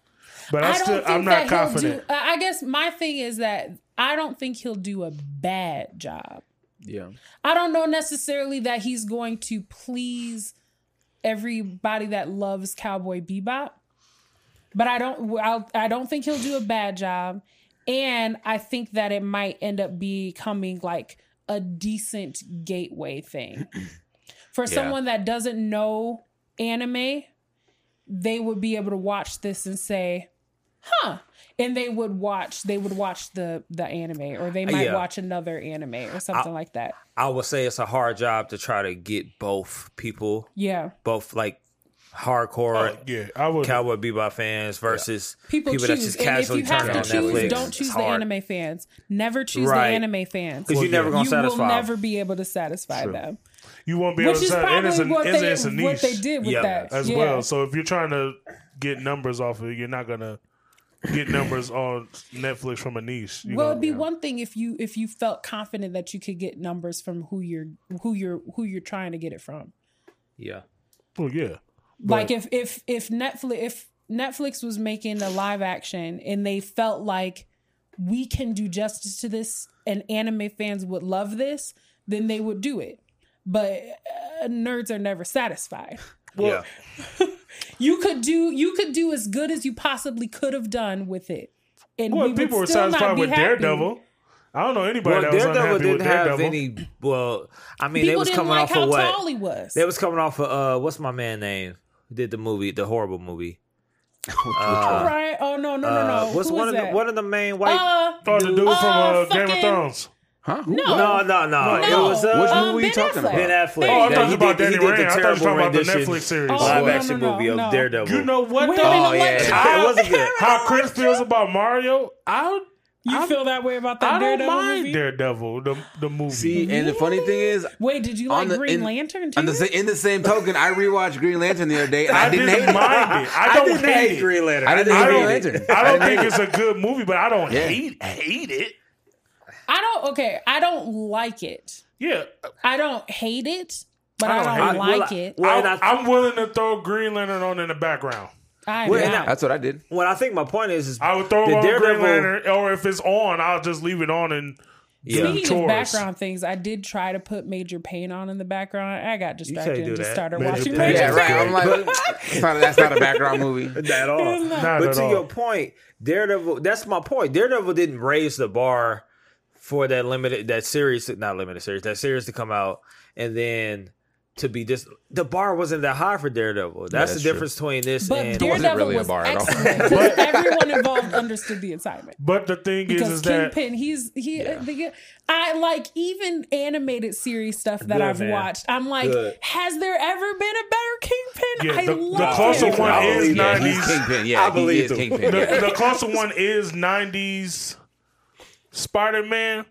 but I, I still. I'm not confident. do. I I guess my thing is that I don't think he'll do a bad job. Yeah. I don't know necessarily that he's going to please everybody that loves Cowboy Bebop, but I don't. I'll, I don't think he'll do a bad job, and I think that it might end up becoming like a decent gateway thing for someone that doesn't know anime. They would be able to watch this and say, "Huh." And they would watch. They would watch the the anime, or they might Yeah. watch another anime, or something like that. I would say it's a hard job to try to get both people, Yeah, both like hardcore Oh, yeah, I would. Cowboy Bebop fans versus people, people, choose. that just and if casually you have turn to on choose, Netflix. don't choose the anime fans. Never choose Right. the anime fans. because you're never gonna satisfy. you will never be able to satisfy them. you won't be able to satisfy. say, and it's probably what they it's a niche what they did with Yeah. that as Yeah. well. So if you're trying to get numbers off of it, you're not gonna get numbers on Netflix from a niche. You Well, know? it'd be one thing if you if you felt confident that you could get numbers from who you're who you're who you're trying to get it from. Yeah, Well, yeah. Like if if if Netflix if Netflix was making a live action and they felt like we can do justice to this and anime fans would love this, then they would do it. But uh, nerds are never satisfied. yeah. You could do you could do as good as you possibly could have done with it, and Well, we people were still satisfied with happy. Daredevil. I don't know anybody Well, that was Daredevil unhappy didn't with have Daredevil. any. Well, I mean, they People was didn't coming like off how of what? tall he was. They was coming off of uh, what's my man name? Who did the movie, the horrible movie? All right. Oh no no no no. Uh, what's Who one was of the one of the main white? Uh, Oh, the dude from Uh, uh, Game of Thrones. Huh? Who? no. no, no, no, It was uh, Which Um, movie were you Ben talking about? Ben Affleck. Oh, I you That thought he you about did- Danny the Rand. I thought you terrible was talking about the Netflix series. Oh, live no, action no, no, movie of no. Daredevil. You know what Wait though? Oh yeah, it wasn't good. How Chris feels about Mario? I You I- feel that way about that I don't Daredevil mind movie? Daredevil the the movie. See, and the funny thing is, Wait, did you On like the- Green in- Lantern too? on the, in the same token, I rewatched Green Lantern the other day, and I, I didn't, didn't hate it. mind it. I don't didn't hate hate. Green Lantern. I didn't hate don't, Green Lantern. I don't think it's a good movie, but I don't Yeah. hate hate it. I don't. Okay, I don't like it. Yeah, I don't hate it, but I I don't don't, hate it. like it. Well, I, I- I'm willing to throw Green Lantern on in the background. I'm Well, and not. That's what I did. Well, I think my point is, is I would throw the on Green Daredevil- Lantern, or if it's on, I'll just leave it on and Yeah. do Speaking chores. of background things, I did try to put Major Payne on in the background. I got distracted do and just that. started Major watching Payne. Major Yeah, Payne. right. I'm like, that's not, that's not a background movie. at all. Not but at to all. your point, Daredevil. That's my point. Daredevil didn't raise the bar for that limited that series, not limited series, that series to come out, and then to be just the bar wasn't that high for Daredevil. That's, that's the true. difference between this But and wasn't Daredevil really a was bar at all. excellent because everyone involved understood the assignment. But the thing is, Because is that Kingpin, he's he. the- I like even animated series stuff that Good, I've man. watched. I'm like, Good. has there ever been a better Kingpin? Yeah, I the- the love closer him. one is believe Yeah, 90s. Kingpin. Yeah, I believe he is. Kingpin. the, Yeah. the closer one is '90s Spider Man.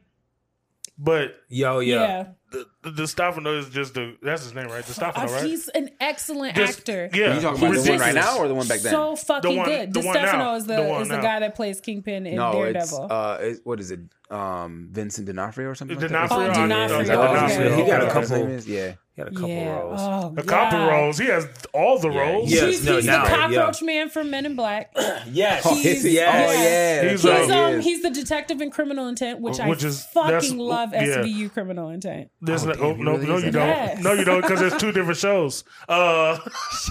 But yo, yeah, Yeah, the, the, the Stefano is just the that's his name, right? The Stefano, Uh, right? He's an excellent Just- actor. Yeah, Are you talking about the one ridiculous. right now or the one back then? So fucking one- good. the one now. DeStefano is the, The one is the now. guy that plays Kingpin in no, it's Daredevil. uh, it, what is it? Um, Vincent D'Onofrio or something. like that? D'Onofrio. Oh, D'Onofrio. Is that Okay. He got a what his couple- name is? Yeah. He had a couple yeah. roles. Oh, A couple God. roles. He has all the roles. Yeah. He's, no, he's now, the yeah. cockroach man from Men in Black. Yes. He's- yes. Oh yeah. He's, He's uh, um is. he's the detective in Criminal Intent, which, Which I is- fucking love yeah. SVU Criminal Intent. There's Oh, no, damn, oh, he no, really no, you don't. that. No, you don't, because there's two different shows. Uh,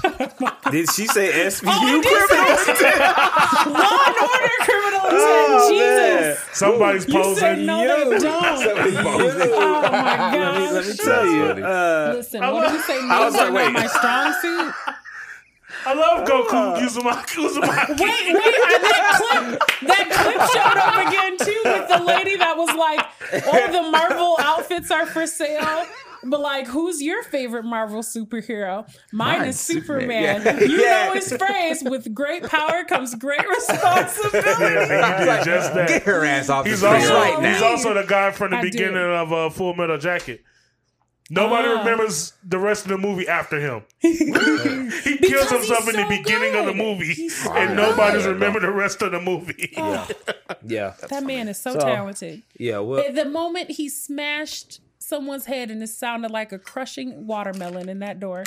Did she say SVU Oh, criminal? say- Law and Order Criminal Intent. Oh, man. Jesus. somebody's You said posing. no, You. they don't. Oh my Let me, god. let me tell you. Funny. Listen, what did you say? I was like, wait. my strong suit. I love Goku Uh. Uzumaki. Uzumaki. Wait, wait, and that clip, that clip showed up again too with the lady that was like, all the Marvel outfits are for sale. But like, who's your favorite Marvel superhero? Mine Mine's is Superman. Superman. You Yeah. know his phrase: "With great power comes great responsibility." Yeah, he did just that. Get her ass off He's the also right now. he's also the guy from the I beginning did. of uh, Full Metal Jacket. Nobody Ah. remembers the rest of the movie after him. he Because kills himself he's in the so beginning of the movie, so and good. nobody's Yeah, remember the rest of the movie. yeah. that man is so, So- talented. Yeah. Well, The moment he smashed someone's head and it sounded like a crushing watermelon in that door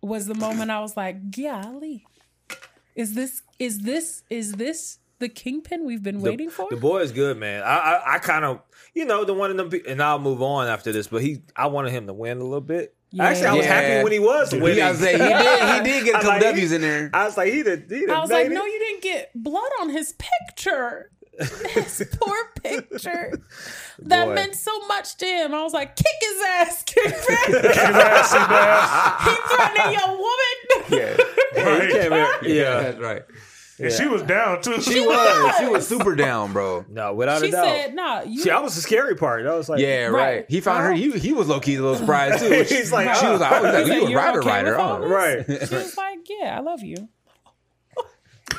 was the moment I was like, golly. Is this is this is this the kingpin we've been waiting for? The boy is good, man. I I, I kind of you know the one of them, pe- and I'll move on after this. But he, I wanted him to win a little bit. Yeah. Actually, I was Yeah. happy when he was winning. Yeah, I was saying, he did. He did get a I couple like- W's in there. I was like, he did. He did I was made like, it. no, you didn't get blood on his picture. His poor picture. That Boy. meant so much to him. I was like, kick his ass, kingpin. His ass, his ass. he threatening your woman. Yeah, Yeah, he yeah. that's right. And she was down too. She was. She was super down, bro. No, without She a doubt. She said, nah, you See, I was the scary part. I was like, Yeah, right. Right. He found her. He, he was low key a little surprised too. He's like, she oh. was like, oh, he's like, you a "You're rider, okay rider. Oh, right. She was like, yeah, I love you.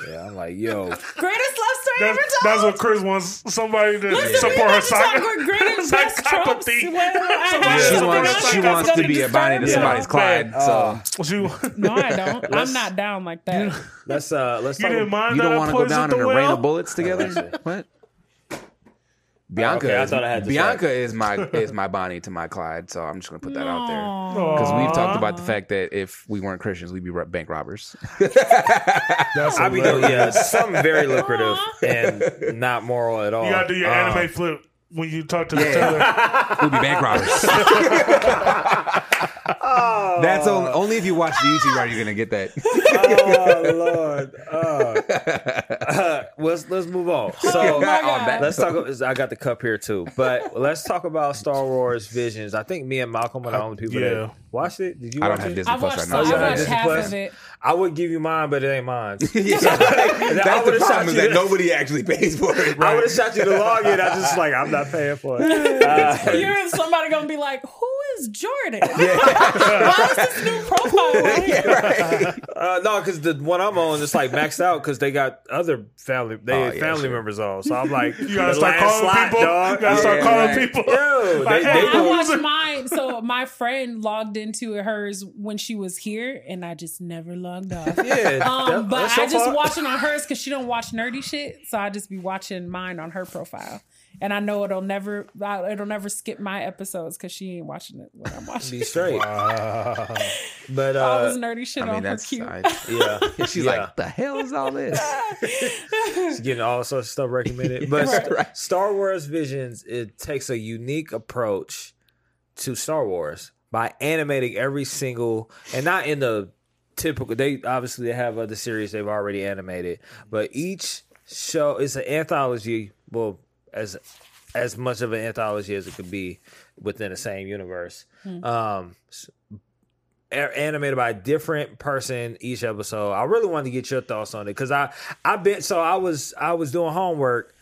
Yeah, I'm like, yo, Greatest love story That's, ever told. that's what Chris wants somebody to Listen, support her to talk psych- about greatest best tropes. Well, Somebody She wants. She wants gonna be a Bonnie to somebody's you. Clyde. Uh, So She, No, I don't. I'm not down like that. let's uh, let's you talk. didn't mind you that don't I want to go down the in a rain of bullets together. What? Bianca. okay, I is- thought I had Bianca is my is my Bonnie to my Clyde. So I'm just gonna put that out there. Because we've talked about the fact that if we weren't Christians, we'd be bank robbers. That's I mean, no, hilarious. yeah, something very lucrative and not moral at all. You gotta do your Um, anime flip when you talk to the teller. we'd be bank robbers. That's only, only if you watch the YouTube are you gonna get that. oh Lord. Oh. Uh, let's let's move on. So Oh my God. that- let's talk. I got the cup here too, but let's talk about Star Wars Visions. I think me and Malcolm are the only people yeah. that watched it. Did you? I watch don't have it? Disney I Plus watched, right now. I watched Disney half Plus? of it. I would give you mine, but it ain't mine. Yeah. That's the problem is that to- nobody actually pays for it. Right? I would have shot you to log in. I just like I'm not paying for it. Uh, You're somebody gonna be like, "Who is Jordan? Why is this new profile?" on here?" Uh, no, because the one I'm on is like maxed out because they got other family they Oh, yeah, family sure. members on. So I'm like, You gotta start calling slot, people. dog. You gotta start calling right. people. Yo, Like, they, they I go- watched mine. So my friend logged into hers when she was here, and I just never logged off. yeah, Um, that- but that's so I just far- watching on hers because she don't watch nerdy shit, so I just be watching mine on her profile, and I know it'll never it'll never skip my episodes because she ain't watching it when I'm watching. be straight. But all uh, this nerdy shit I mean, on her that's. cute. I, yeah, she's yeah. like, the hell is all this? She's getting all sorts of stuff recommended. But Right. St- Star Wars Visions, it takes a unique approach to Star Wars by animating every single and not in the typical they obviously they have other series they've already animated, but each show is an anthology, well, as as much of an anthology as it could be within the same universe. Um s- a- animated by a different person each episode. I really wanted to get your thoughts on it because I I been so I was I was doing homework,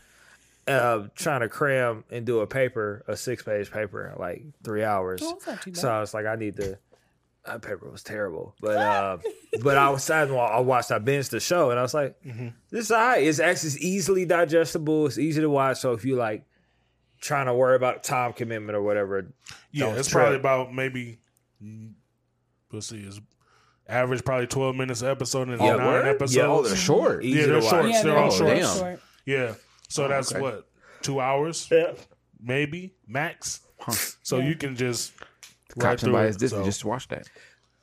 uh, trying to cram and do a paper, a six page paper, like three hours. Oh, it's not too bad. So I was like, I need to. That paper was terrible, but uh, but I was sad while I watched. I binged the show, and I was like, Mm-hmm. "This is alright. It's actually it's easily digestible. It's easy to watch. So if you like trying to worry about time commitment or whatever. Yeah, it's trip. probably about maybe. Let's see, it's average probably twelve minutes an episode and Yeah, nine word? episodes. Yeah, Oh, they're short. Easy Yeah, they're short. Yeah, they're they're all all short. damn. short. Yeah, so that's okay. what two hours, Yeah. maybe max. So you can just right Cops and through bias. Disney So- just watch that.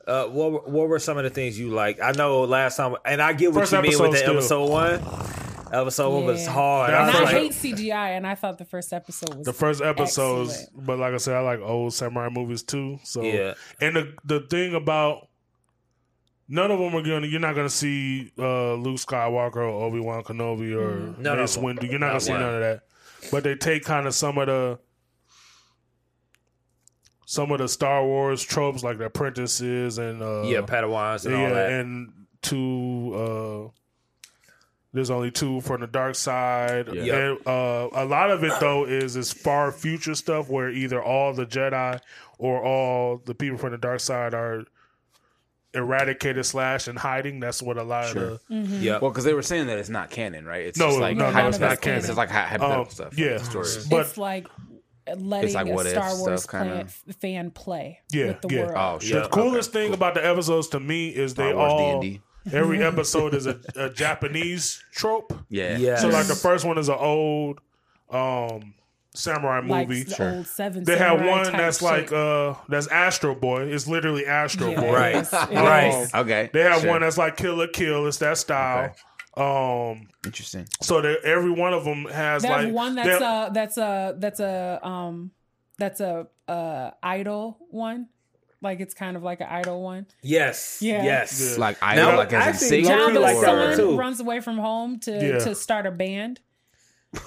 Uh, what were- what were some of the things you like? I know last time, and I get what First you mean with the episode episode one. Episode one was hard. That I And was I first- like, hate CGI, and I thought the first episode was the first episodes, Excellent. but like I said, I like old samurai movies too. So Yeah. and the the thing about none of them are gonna you're not gonna see uh, Luke Skywalker or Obi Wan Kenobi or None Mace. Windu. You're not gonna Not see one. none of that. But they take kind of some of the some of the Star Wars tropes like the apprentices and uh, yeah, Padawans and all yeah, that. and two. Uh, there's only two from the dark side. Yeah. And, uh, a lot of it though is is far future stuff where either all the Jedi or all the people from the dark side are eradicated slash and hiding. That's what a lot Sure. of the Yep. Well, because they were saying that it's not canon, right? It's No, just like no, no, hy- it's not canon. It's like hy- hypothetical um, stuff. yeah, stories. but it's like letting like a what Star Wars stuff, kinda. plan, fan play Yeah, with the yeah. world. Oh, the shit. Yeah. coolest thing about the episodes to me is they Star Wars all D&D. every episode is a, a Japanese trope. Yeah. Yeah. So like the first one is an old um samurai like movie. the old seven. They have one type that's like uh that's Astro Boy. It's literally Astro Yeah, Boy. Right. Right. is. Okay. They have Sure. one that's like Kill la Kill. It's that style. Um, Interesting. so that every one of them has They like have one that's a that's a that's a um that's a uh idol one. Like it's kind of like an idol one. yes. Yeah. Yes. Yeah. Like I Now, like as in actually, singing Loki John the like son too. runs away from home to Yeah. to start a band.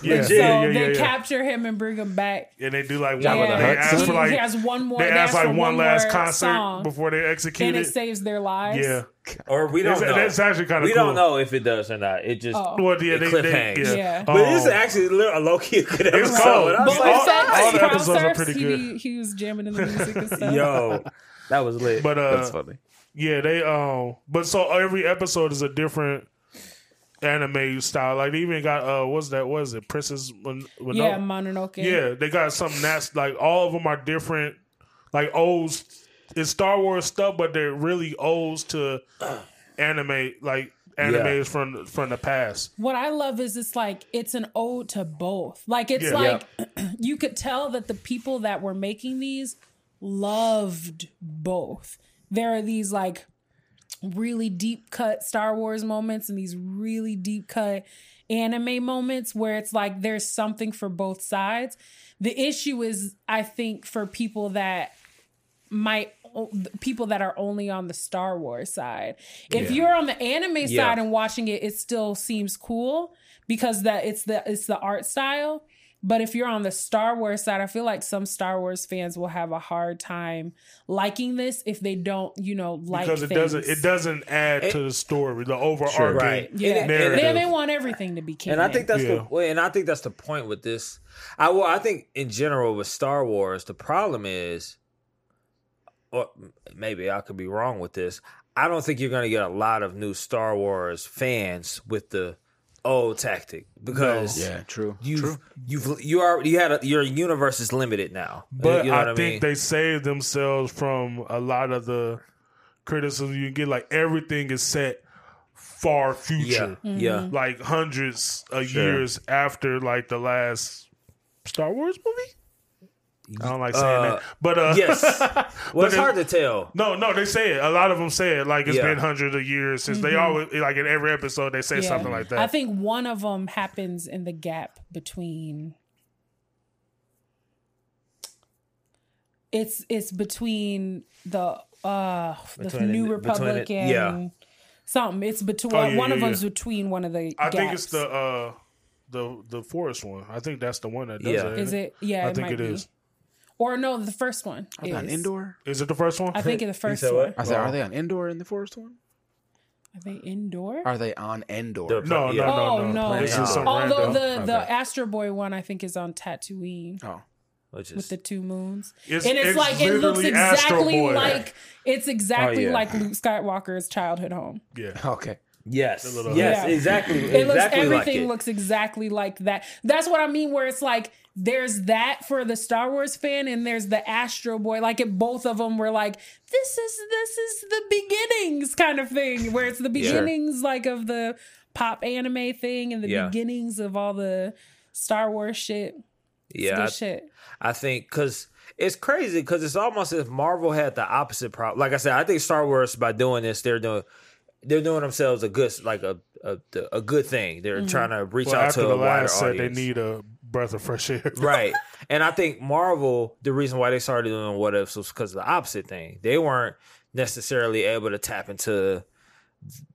yeah, Legit. So yeah, yeah, they yeah. capture him and bring him back. and they do like one. the They ask for like he has one more. they They, ask ask like for one last concert song, before they execute and it it. saves their lives. Yeah, or we don't it's, know. that's actually kind of we cool. don't know if it does or not. It just Oh. Well, yeah, it they, cliff they, hangs. yeah. Yeah. But this is Um, actually a low key good episode. It's cold. And I was But like, with that all the crowd episodes are pretty he, good. be- he was jamming in the music and stuff. yo, that was lit. but uh, That's funny. Yeah, they um but so every episode is a different anime style. Like they even got uh what's that what is it? Princess Mon- Mono- Yeah, Mononoke. Yeah, they got something that's like all of them are different like old it's Star Wars stuff, but they're really odes to anime like animes from from the past. What I love is it's like it's an ode to both. Like it's Yeah. like you could tell that the people that were making these loved both. There are these like really deep cut Star Wars moments and these really deep cut anime moments where it's like there's something for both sides. The issue is I think for people that might people that are only on the Star Wars side. If you're on the anime Yeah. side and watching it, it still seems cool because that it's the it's the art style. But if you're on the Star Wars side, I feel like some Star Wars fans will have a hard time liking this if they don't, you know, like Because it things. doesn't it doesn't add to the story, the overarching Right. Yeah, narrative. they, they want everything to be canon. And I think that's Yeah. the well, and I think that's the point with this. I well, I think in general with Star Wars, the problem is, or maybe I could be wrong with this. I don't think you're going to get a lot of new Star Wars fans with the old tactic because Yeah, true. you've true. you've you are you had a, your universe is limited now. But you know I what think mean? they saved themselves from a lot of the criticism you get. Like everything is set far yeah, future, yeah. Mm-hmm. like hundreds of Sure. years after like the last Star Wars movie. I don't like saying Uh, that, but uh, Yes. Well, it's hard to tell. No, no, they say it. A lot of them say it. Like it's Yeah. been hundreds of years since they always like in every episode they say Yeah. something like that. I think one of them happens in the gap between. It's it's between the uh the Between New the- between Republic it- and yeah. something. It's between Oh, yeah, one of yeah, them's between one of the. I think it's the uh the the forest one. I think that's the one that does Yeah. it. Is it? Yeah, I it think might it be. is. Or no, the first one Are they on indoor? Is it the first one? I think in the first said one. what? I said, are they on indoor in the first one? Are they indoor? Are they on Endor? The- No, Yeah. no, no, Oh no. no! This is some Although random. the the Okay. Astro Boy one I think is on Tatooine Oh, Which is with the two moons, It's- and it's, it's like it looks literally Astro exactly Boy. like it's exactly Oh, yeah. like Luke Skywalker's childhood home. yeah. okay. Yes, little- yes, Yeah. exactly, It looks exactly like everything it. looks exactly like that. That's what I mean. Where it's like there's that for the Star Wars fan, and there's the Astro Boy. Like it, both of them were like, this is this is the beginnings kind of thing, where it's the beginnings like of the pop anime thing and the Yeah. beginnings of all the Star Wars shit. It's yeah, I- shit. I think because it's crazy because it's almost as if Marvel had the opposite problem. Like I said, I think Star Wars by doing this, they're doing they're doing themselves a good like a a, a good thing. They're Mm-hmm. trying to reach Well, out after to the a wider last set, audience. they need a breath of fresh air. right, and I think Marvel the reason why they started doing what ifs was because of the opposite thing. They weren't necessarily able to tap into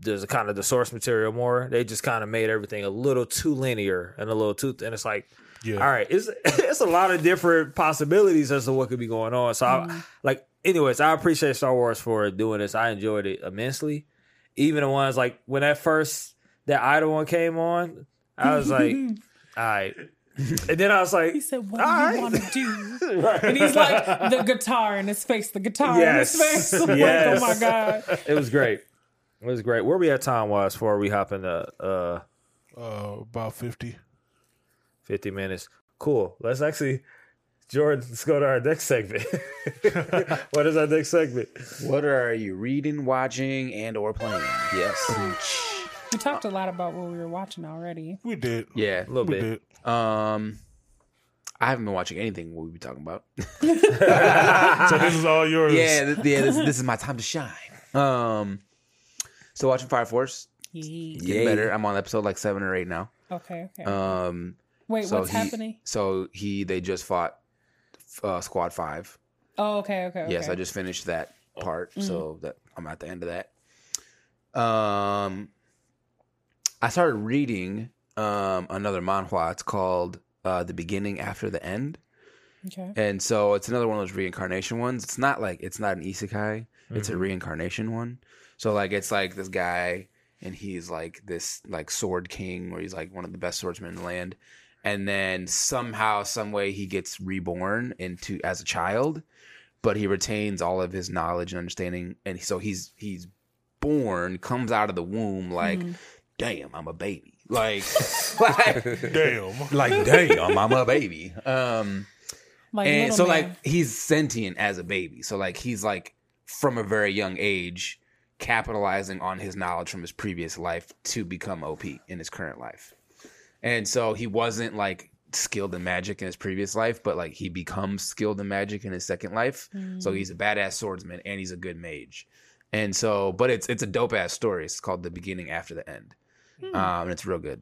the kind of the source material more. They just kind of made everything a little too linear and a little too, and it's like Yeah. all right, it's it's a lot of different possibilities as to what could be going on. So, I, mm-hmm. like, anyways, I appreciate Star Wars for doing this. I enjoyed it immensely. Even the ones like when that first that idol one came on, I was like, all right, and then I was like, He said, "What All do right. you want to do?" And he's like, the guitar in his face, the guitar Yes. in his face. I'm Yes. Like, oh my god! it was great. It was great. Where we at time wise before we hop into uh Uh, about fifty. fifty minutes? Cool. Let's actually. Jordan, let's go to our next segment. what is our next segment? What are you reading, watching, and or playing? Yes. We talked a lot about what we were watching already. We did. Yeah. A little We bit. did. Um, I haven't been watching anything. What we be talking about? So this is all yours. yeah, th- yeah. This, this is my time to shine. Um, so watching Fire Force. Yeah. Getting better. I'm on episode like seven or eight now. Okay, okay. Um, Wait, so what's he- happening? So he they just fought uh, Squad Five. Oh, okay, okay. Yes, okay. I just finished that part, so Mm-hmm. that I'm at the end of that. Um, I started reading um another manhwa. It's called uh, "The Beginning After the End," Okay. and so it's another one of those reincarnation ones. It's not like it's not an isekai; it's a reincarnation one. So like it's like this guy, and he's like this like sword king, where he's like one of the best swordsmen in the land. And then somehow, some way, he gets reborn into as a child, but he retains all of his knowledge and understanding, and so he's he's born, comes out of the womb like, damn, I'm a baby, like, like, Damn. like, damn, I'm a baby. Um, Like and so Man. like he's sentient as a baby. So like he's like from a very young age capitalizing on his knowledge from his previous life to become op in his current life. And so he wasn't like skilled in magic in his previous life but like he becomes skilled in magic in his second life. So he's a badass swordsman and he's a good mage. And so but it's it's a dope ass story. It's called the beginning after the end um and it's real good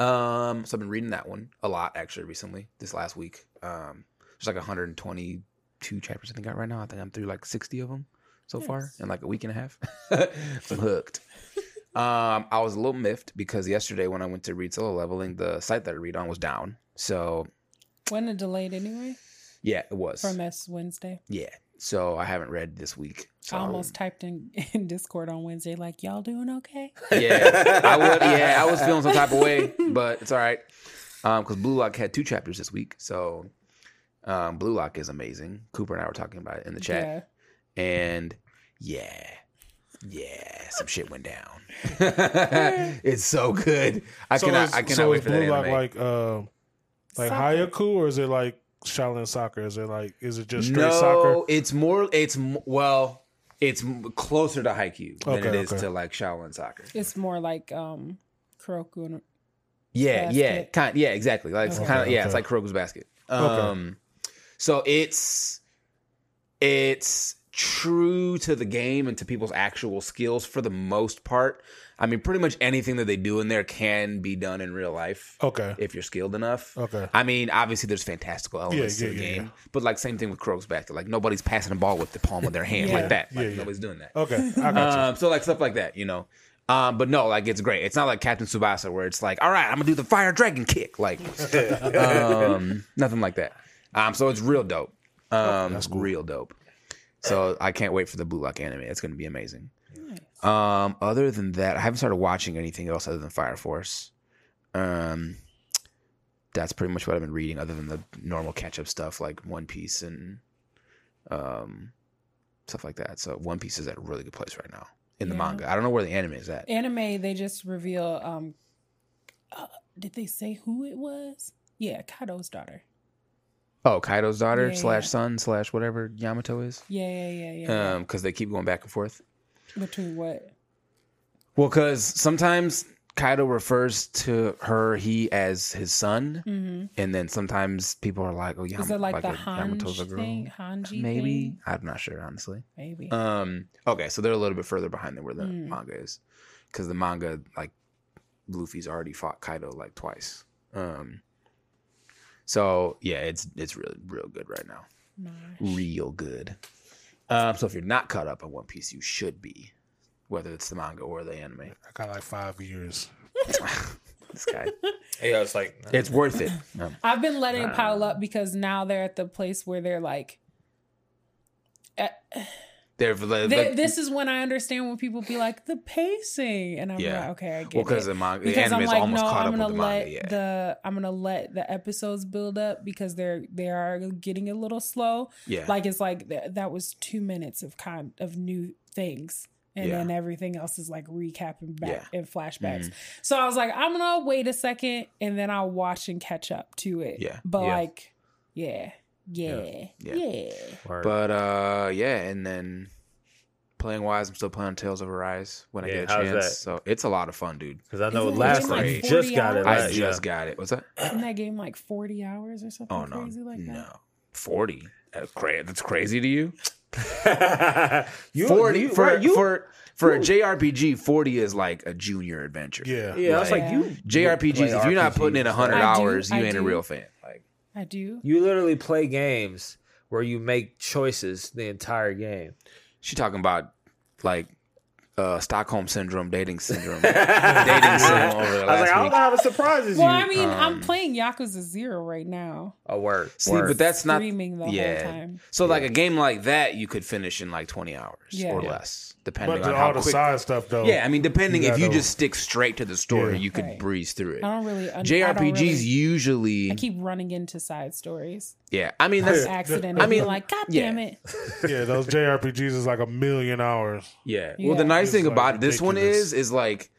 um, so I've been reading that one a lot actually recently. This last week, um, there's like 122 chapters I think I got right now. I think I'm through like 60 of them so far in like a week and a half. so I'm hooked. Um, I was a little miffed because yesterday when I went to read solo leveling, the site that I read on was down. So Wasn't it delayed anyway yeah, it was. from this Wednesday? yeah. So I haven't read this week. So I almost typed in, in Discord on Wednesday, like, y'all doing okay? Yeah, I would. Yeah, I was feeling some type of way, but it's all right. Um, because Blue Lock had two chapters this week, so um, Blue Lock is amazing. Cooper and I were talking about it in the chat, and yeah, yeah, some shit went down. it's so good. I So cannot. is, I cannot so wait is for that Blue Lock anime. like uh, like Soccer. Hayaku or is it like Shaolin soccer? Is it like is it just straight no, soccer? it's more. It's well, it's closer to Haikyuu than Okay, it is okay. to like Shaolin soccer. It's more like um Kuroko and Yeah, yeah, kind, yeah, exactly. Like it's Okay, kind of yeah, it's like Kuroko's basket. Um, so it's it's true to the game and to people's actual skills for the most part. I mean, pretty much anything that they do in there can be done in real life. Okay. If you're skilled enough. Okay. I mean, obviously there's fantastical elements Yeah, to the yeah, yeah, game. yeah. But like same thing with Kuroko's basket. Like nobody's passing a ball with the palm of their hand Yeah. like that. Like Yeah, yeah. nobody's doing that. Okay, I got you. Um, so like stuff like that, you know. Um, but no, like it's great. It's not like Captain Tsubasa where it's like, all right, I'm gonna do the fire dragon kick, like um, nothing like that. Um, so it's real dope. Um, that's real dope. So I can't wait for the Blue Lock anime. It's gonna be amazing. Um, other than that, I haven't started watching anything else other than Fire Force. Um, that's pretty much what I've been reading, other than the normal catch up stuff like One Piece and um, stuff like that. So One Piece is at a really good place right now. in the manga. I don't know where the anime is at. Anime, they just reveal. Um, uh, did they say who it was? Yeah, Kaido's daughter. Oh, Kaido's daughter Yeah, slash yeah. son slash whatever Yamato is. Yeah, yeah, yeah, yeah. Um, because they keep going back and forth. Between what? Well, because sometimes Kaido refers to her, he as his son, and then sometimes people are like, "Oh, Mm-hmm. Is it like, the a Yamato's girl." thing? Hanji Maybe thing? I'm not sure, honestly. Maybe. Um, okay, so they're a little bit further behind than where the Mm. manga is, because the manga like Luffy's already fought Kaido like twice. Um, so yeah, it's it's really real good right now, Nice. real good. Um, so if you're not caught up on One Piece, you should be, whether it's the manga or the anime. I got like five years. This guy, Yeah, it's like it's worth it. Um, I've been letting it pile up because now they're at the place where they're like, they're like, Th- this is when I understand when people be like the pacing, and I'm Yeah. like, okay, I get well, it. because the manga, the because anime I'm is like, almost no, caught I'm up gonna with the let manga. Yeah. the I'm gonna let the episodes build up because they're they are getting a little slow. Yeah. like it's like th- that was two minutes of kind of new things. And Yeah. then everything else is like recapping back Yeah. Mm-hmm. flashbacks. So I was like, I'm gonna wait a second and then I'll watch and catch up to it. Yeah. But Yeah. like, yeah, yeah, Yeah. yeah. Word. But uh, yeah, and then playing wise, I'm still playing Tales of Arise when I get a chance. that? So it's a lot of fun, dude. Because I know Isn't last game time like you just got it. hours? I last- just yeah. got it. What's that? Isn't that game like 40 hours or something Oh no, crazy like that? no, forty. That's crazy. That's crazy to you. you, Forty you, for right, you, for for a JRPG. Forty is like a junior adventure. Yeah. yeah, I was like Yeah. you. JRPGs. If you're not putting in RPGs, hundred I do, hours, you I ain't a real fan. Like I do. You literally play games where you make choices the entire game. she talking about like uh, Stockholm syndrome, dating syndrome, dating syndrome over the I was last like, I don't week. know how to surprises Well, you. I mean, um, I'm playing Yakuza Zero right now. a word. See, word. but that's not Streaming the whole yeah. time. So like a game like that, you could finish in like twenty hours Yeah. or Yeah. less, depending But on the, how all the quick. side stuff though. Yeah, I mean, depending You if you gotta- just stick straight to the story, Yeah. you could Right. breeze through it. I don't really. I don't JRPGs really- usually, I keep running into side stories. yeah. I mean, that's Accident. I I mean, mean, like, God yeah. damn it! yeah, those JRPGs is like a million hours. Yeah. Yeah. Well, the nice It's, thing like, about this one is, is like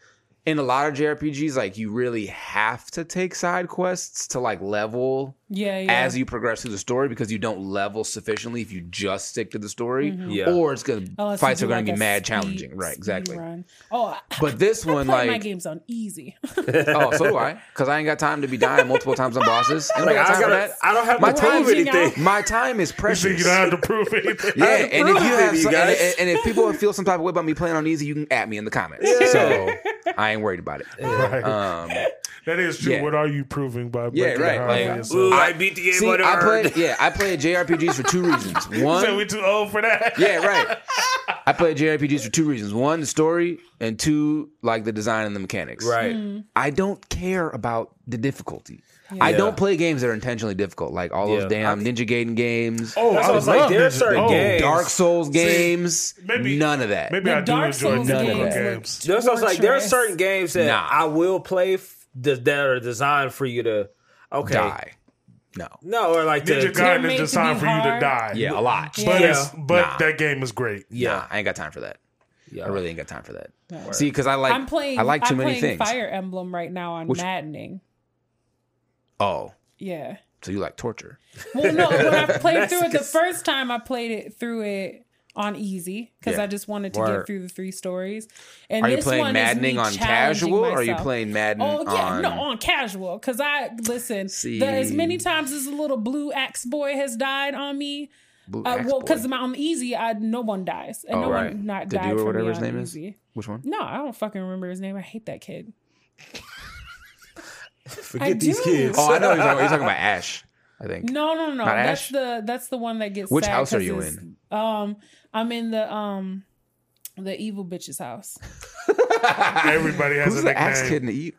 in a lot of JRPGs, like you really have to take side quests to like level Yeah, yeah. as you progress through the story because you don't level sufficiently if you just stick to the story, Yeah. or it's gonna Unless fights are gonna like, be mad speed- challenging. Right. Exactly. Run. Oh, But this I one, like, my like, games on easy. oh, so do I, because I ain't got time to be dying multiple times on bosses. Ain't like, got I, gotta. I don't have My to prove time- anything. My time is precious. you don't have to prove anything? Yeah, and if you have it, you and, and- and if people feel some type of way about me playing on easy, you can at me in the comments. So I ain't worried about it. Right. Um, that is true. yeah. What are you proving by Yeah, making right, it hard like, for Ooh, yourself? I beat the game see, on the I hard. play yeah, I play JRPGs for two reasons. You said One, we too old for that. yeah, right. I play JRPGs for two reasons. One, the story, and two, like the design and the mechanics. Right. Mm-hmm. I don't care about the difficulty. I don't play games that are intentionally difficult, like all those Yeah. damn Ninja Gaiden games, Oh, I was like, there are certain oh, games- Dark Souls games. maybe- none of that. Maybe The I do Dark enjoy Souls difficult games games. There's also like there are certain games that Nah. I will play f- that that are designed for you to okay Die. No. no or like Ninja to, Gaiden is to be designed for you to hard. die. Yeah, a lot. But Yeah. it's but Nah. that game is great. Yeah, yeah I ain't got time for that. yeah I really ain't got time for that. See, because I like I'm playing. I like too I'm many playing things. Fire Emblem right now on Which- Maddening. Oh, Yeah. so you like torture? Well, no, when I played through it the first time, I played it through it on easy because Yeah. I just wanted to Word. get through the three stories. And Are you this playing Maddening on casual, or are you myself. playing Madden Oh yeah, on? no, on casual. Because I listen. See. The, as many times as a little blue axe boy has died on me. Uh, well, because on easy, I no one dies, and Oh, no right. one not The died dude or whatever his name is? Which one? No, I don't fucking remember his name. I hate that kid. forget I these do. kids Oh, I know you're talking, talking about Ash. I think. No, no, no. Not That's Ash? the that's the one that gets. Which house are you in? Um, I'm in the um, the evil bitch's house. Everybody has Who's a the axe kid in the eat?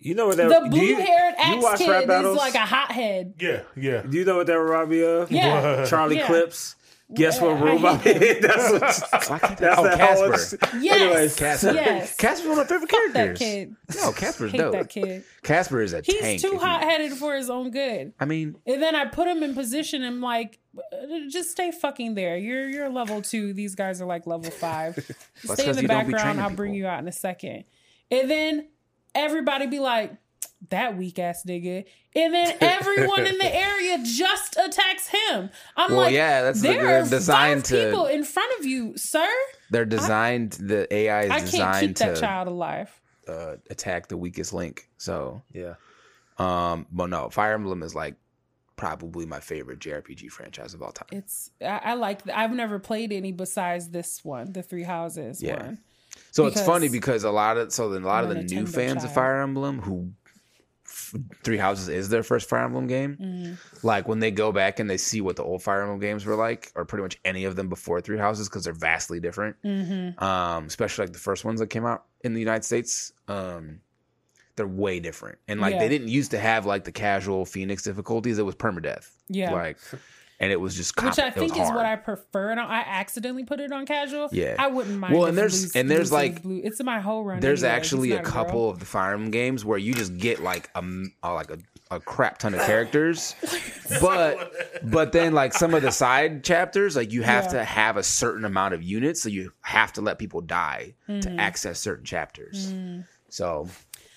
you know what that The do blue haired you axe rap kid is battles? like a hothead. Yeah, yeah. do you know what that remind me of Yeah. Charlie Yeah. Clips Guess what I room I'm hate him. in? That's what. Why can't That's oh, that Caspar. whole- Yes, Anyways, Caspar. yes. Caspar's one of my favorite Fuck that characters. kid. No, Caspar's Hate dope. that kid. Caspar is a He's tank. too hot headed for his own good. I mean, And then I put him in position. I'm like, just stay fucking there. You're you're level two. These guys are like level five. Stay in the you don't be background. I'll bring people. you out in a second. And then everybody be like, that weak ass nigga. And then everyone in the area just attacks him. I'm Well, like, yeah, that's there they're designed five to- people in front of you, sir. they're designed. the AI is I can't designed keep that to child alive. uh, attack the weakest link. So, Yeah. um, but no, Fire Emblem is like probably my favorite JRPG franchise of all time. It's I, I like. I've never played any besides this one, the Three Houses Yeah. one. So it's funny because a lot of so then a lot I'm of a the new Nintendo fans of. Fire Emblem who f- Three Houses is their first Fire Emblem game. Mm-hmm. Like when they go back and they see what the old Fire Emblem games were like, or pretty much any of them before Three Houses, because they're vastly different. Mm-hmm. Um, especially like the first ones that came out in the United States. Um, they're way different, and like Yeah. they didn't used to have like the casual Phoenix difficulties. It was permadeath. Yeah. like, and it was just comp- Which I think is what. I prefer. And I accidentally put it on casual. Yeah. I wouldn't mind. Well, and there's- and there's, like- blue. It's in my whole run. There's anyway. actually a couple girl. of the Fire Emblem games where you just get like a uh, like a, a crap ton of characters, but but then like some of the side chapters, like you have Yeah. to have a certain amount of units, so you have to let people die Mm-hmm. to access certain chapters. So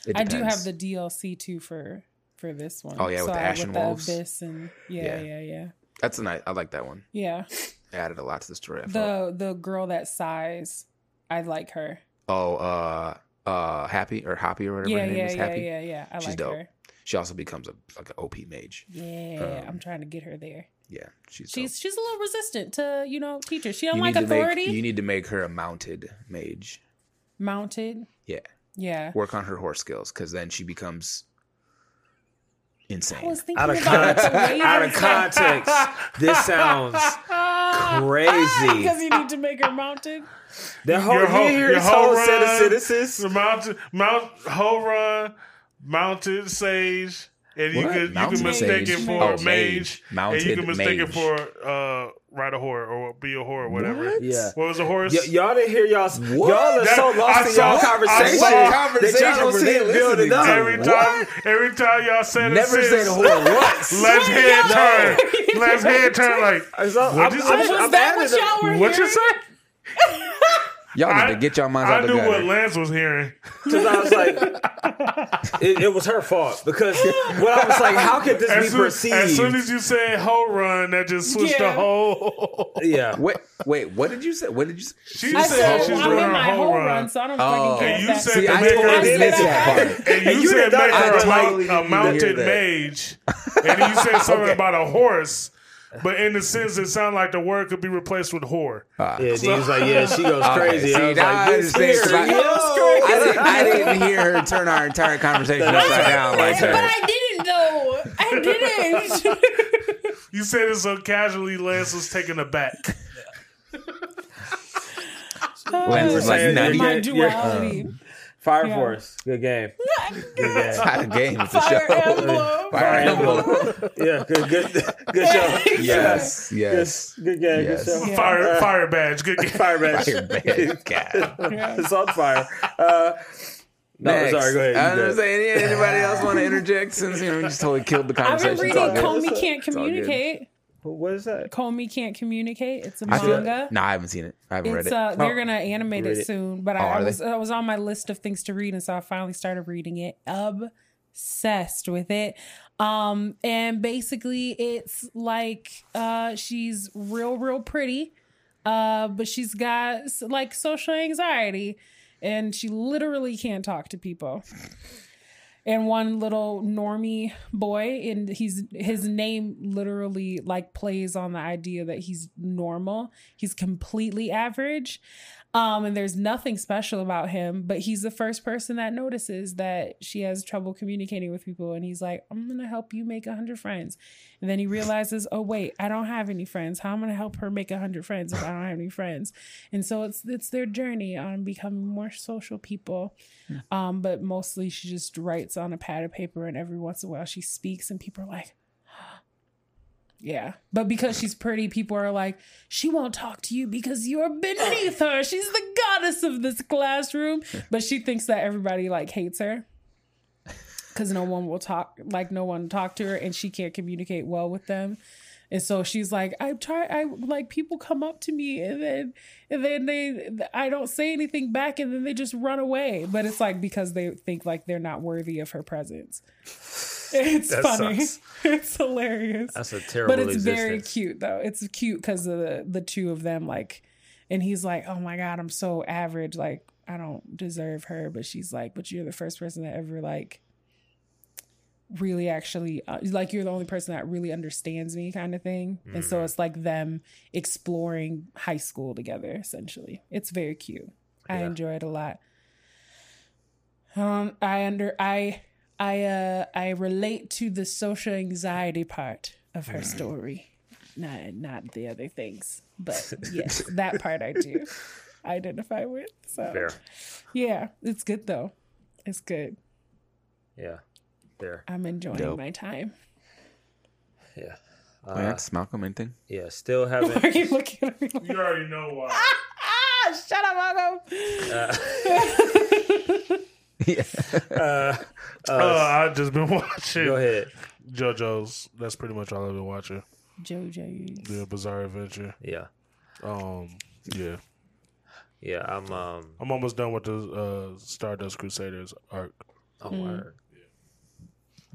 Mm. I do have the DLC too for for this one. Oh, yeah, with So the I- Ashen the Wolves? Abyss and yeah, Yeah. yeah, yeah, That's a nice. I like that one. yeah. It added a lot to the story. I felt. The the girl that sighs, I like her. Oh, uh, uh, happy or happy or whatever Yeah, her name yeah, is. Hapi. yeah, yeah. yeah. I She's like dope. her. She also becomes a like an OP mage. Yeah, Um, I'm trying to get her there. Yeah, she's She's dope. she's a little resistant to you know teachers. She don't You like authority. Make, you need to make her a mounted mage. Mounted. Yeah. Yeah. work on her horse skills because then she becomes insane. was thinking Out of, about con- it out of context, this sounds crazy. because you need to make her mounted. The whole, Your whole- you hear your this whole whole set of run. citizens. The mountain, mount, whole run, mounted sage, and you What? can you Mounted can mistake sage? it for Oh, mage, mage. and you can mistake it for uh, ride a whore or be a whore or whatever. What? Yeah. What was a horse? Y- y'all didn't hear y'all. What? Y'all are That- so lost I in saw- y'all conversation saw that y'all don't conversation see where it they building up. Every What? time, every time y'all said Never it, said sis, whore once. Let's head turn. Let's head turn. Like It's all- What'd I'm- you say? Was that what y'all were what you say? Y'all need I- to get y'all minds I out the knew what. Lance was hearing. Because I was like, it, it was her fault. Because when I was like, how could this As be soon, perceived? as soon as you said whole run, that just switched the whole. yeah. Wait, wait. What did you say? What did you? say? She I said said she's I'm doing my whole whole run. run, so I don't Oh. fucking care. And you that's- said See, to I make totally her, didn't miss that part. and you, you said make her like totally a didn't mounted mage, and you said something about a horse. But in the sense, it sounded like the word could be replaced with whore. Ah. Yeah, he was like, yeah, she goes Okay, crazy. see, I was like, this understand, here, 'cause I- yo. I didn't, I didn't hear her turn our entire conversation upside down like But. I didn't though. I didn't. You said it so casually. Lance was taken aback. Lance was like, saying nah, that my Yeah, duality. Fire Yeah. Force, good game. Good game. it's not a game. It's a Fire show. Emblem. Fire Emblem. Yeah, good, good, good show. Yes, yes. Good game, Yes. good show. Yeah. Fire, fire badge. Good game. Fire Badge. Fire bad. God. it's on fire. Uh, no, Next. sorry, go ahead. I You was go. gonna say, anybody else want to interject since you know we just totally killed the conversation? I've been reading It's all. Komi Can't. Communicate. What is that? Komi Can't Communicate. It's a I feel- manga. No, I haven't seen it. I haven't read It's it. uh, they're gonna animate read it it. soon, but Oh, I, I are they? was I was on my list of things to read, and so I finally started reading it. Obsessed with it, um, and basically it's like uh, she's real, real pretty, uh, but she's got like social anxiety, and she literally can't talk to people. And one little normie boy, and he's his name literally like plays on the idea that he's normal. He's completely average. Um, and there's nothing special about him, but he's the first person that notices that she has trouble communicating with people. And he's like, I'm gonna help you make a hundred friends. And then he realizes, oh wait, I don't have any friends. How am I gonna help her make a hundred friends if I don't have any friends? And so it's it's their journey on becoming more social people. Um, but mostly she just writes on a pad of paper, and every once in a while she speaks, and people are like, Yeah. But because she's pretty, people are like, she won't talk to you because you're beneath her. She's the goddess of this classroom. But she thinks that everybody like hates her. Cause no one will talk like no one talk to her and she can't communicate well with them. And so she's like, I try I like people come up to me and then and then they I don't say anything back and then they just run away. But it's like because they think like they're not worthy of her presence. It's That funny. sucks. It's hilarious That's a terrible. but it's very cute though. It's cute because of the the two of them. Like, and he's like, "Oh my god, I'm so average. Like, I don't deserve her." But she's like, "But you're the first person that ever like." Really actually uh, like you're the only person that really understands me kind of thing. And so it's like them exploring high school together essentially. It's very cute. I enjoy it a lot. Um i under i i uh i relate to the social anxiety part of her story not not the other things but yes that part i do identify with so Fair. yeah it's good though. It's good. Yeah. Fair. i'm enjoying Dope. my time Yeah. Lance, Malcolm, anything? Yeah. Still Why are haven't. you looking at me like, You already know why. ah, shut up, Malcolm. uh, Uh, I've just been watching go ahead. JoJo's. That's pretty much all I've been watching. JoJo's. The Bizarre Adventure. Yeah. Um, yeah, Yeah. I'm. Um. I'm almost done with the uh, Stardust Crusaders arc. Oh, Mm.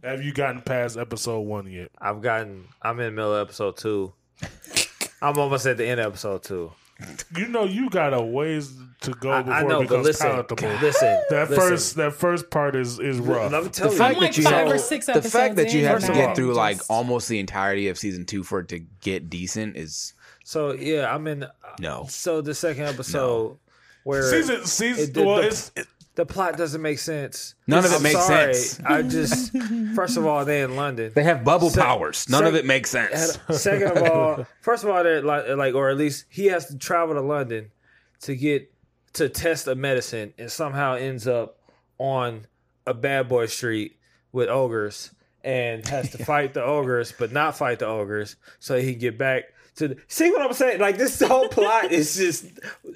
Word. Have you gotten past episode one yet? I've gotten. I'm in the middle of episode two. I'm almost at the end of episode two. You know, you got a ways to go I, before I know, it but becomes listen, palatable. listen. that listen. first, that first part is is rough. Let me tell The you. fact like that you five have or six the fact episodes that you have to First of get all, through like just- almost the entirety of season two for it to get decent is So yeah, I'm in. Uh, no. So the second episode where season, season. It did well, the- it's it, the plot doesn't make sense. None of it I'm makes sorry. sense. I just first of all, they in London. They have bubble Se- powers. None of it makes sense. Second of all, first of all, they're like, like, or at least he has to travel to London to get to test a medicine, and somehow ends up on a bad boy street with ogres, and has to fight the ogres, but not fight the ogres, so he can get back to. The, see what I'm saying? Like this whole plot is just,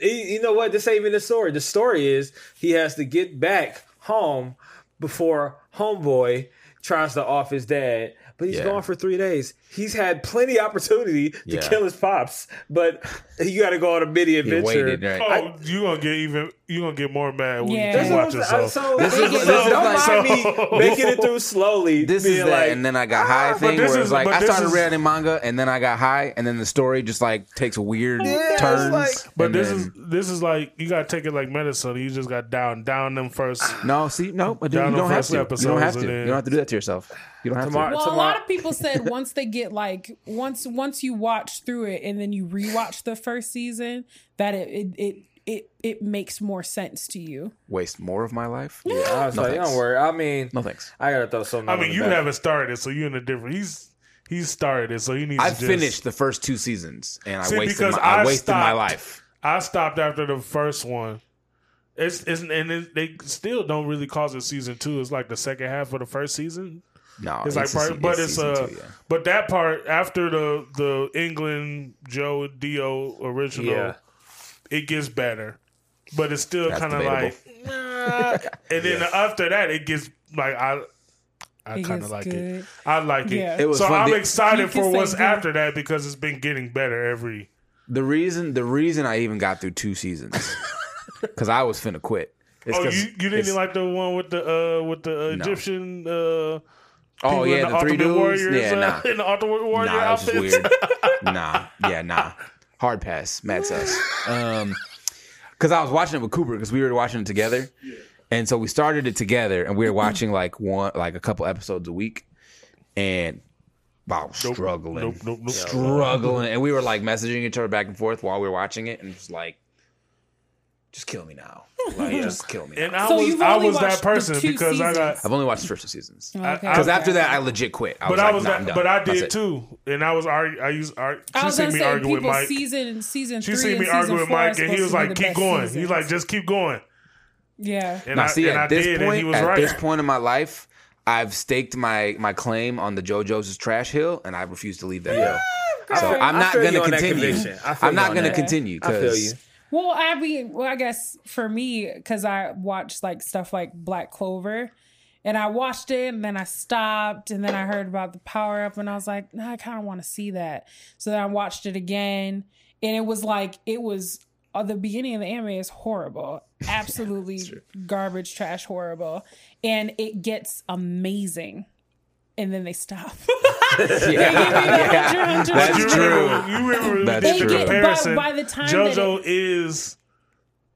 you you know what? This ain't even the story. The story is he has to get back home before homeboy tries to off his dad. But he's Yeah. gone for three days. He's had plenty opportunity to Yeah. kill his pops, but you got to go on a mini adventure. waited, right? oh, you gonna get even. You gonna get more mad when Yeah. you That's keep what I'm watching. saying. So, So, This is- this is don't like- mind me making it through slowly. This is that, like, and then I got ah, high thing this where is- it's like I started is- reading manga and then I got high and then the story just like takes weird it's turns. like- but this then- is this is like you gotta take it like medicine. You just got down down them first. no, see, no, but you don't have to. You don't have to. You don't have to do that to yourself. You don't have Tomorrow- to. Well, a lot of people said once they get like once once you watch through it and then you rewatch the first season that it it it it, it makes more sense to you. Waste more of my life. Yeah, I was No like, thanks. don't worry. I mean, No thanks. I gotta throw something. I mean, you back. haven't started, so you're in a different. He's he's started it, so he needs. I to just, finished the first two seasons and I wasted because my, I I wasted my life. I stopped after the first one. It's, it's and it, they still don't really cause it season two. It's like the second half of the first season. No, It's like, part, se- but it's season uh, two, yeah. but that part after the the England Joe Dio original, Yeah. it gets better, but it's still kind of like, nah. and then after that, it gets like I, I kind of like good. it. I like it. Yeah. It was so fun. I'm The- excited You for what's good. after that because it's been getting better every. The reason the reason I even got through two seasons because I was finna quit. It's Oh, 'cause you, you didn't it's- like the one with the uh with the uh, Egyptian uh Oh yeah, the, three Ultimate dudes. Warriors, yeah, uh, nah, in the Ultimate Warrior nah, that was just outfits. weird. nah, yeah, nah. Hard pass, mad sus. Um, because I was watching it with Cooper because we were watching it together, and so we started it together, and we were watching like one, like a couple episodes a week, and wow, struggling, Nope, nope, nope. struggling, and we were like messaging each other back and forth while we were watching it, and it was like, just kill me now, like just kill me. And now. I So was you've I only was that watched person two because I got. seasons. I've only watched the first two seasons oh, Okay. I- because after that I legit quit. I But was I like, was nah, that, but I did too, and I was argue. I used argue. I She was seen gonna me say argue with people Mike. season season She seen me season argue with Mike, and he was like, "Keep best going." He's seasons. like, "Just keep going." yeah. And Now, I see, and at I this did, point, at right. this point in my life, I've staked my my claim on the JoJo's trash hill, and I refuse to leave that hill. So I'm not going to continue. I feel I'm not going to continue I feel you. because Well, I mean, well, I guess for me, because I watched like stuff like Black Clover, and I watched it, and then I stopped, and then I heard about the power up, and I was like, nah, I kind of want to see that. So then I watched it again, and it was like it was uh, the beginning of the anime is horrible, absolutely garbage, trash, horrible, and it gets amazing, and then they stop. yeah, Hunter, Hunter, That's you true. Remember, you remember That's did the true. But comparison. by the time JoJo is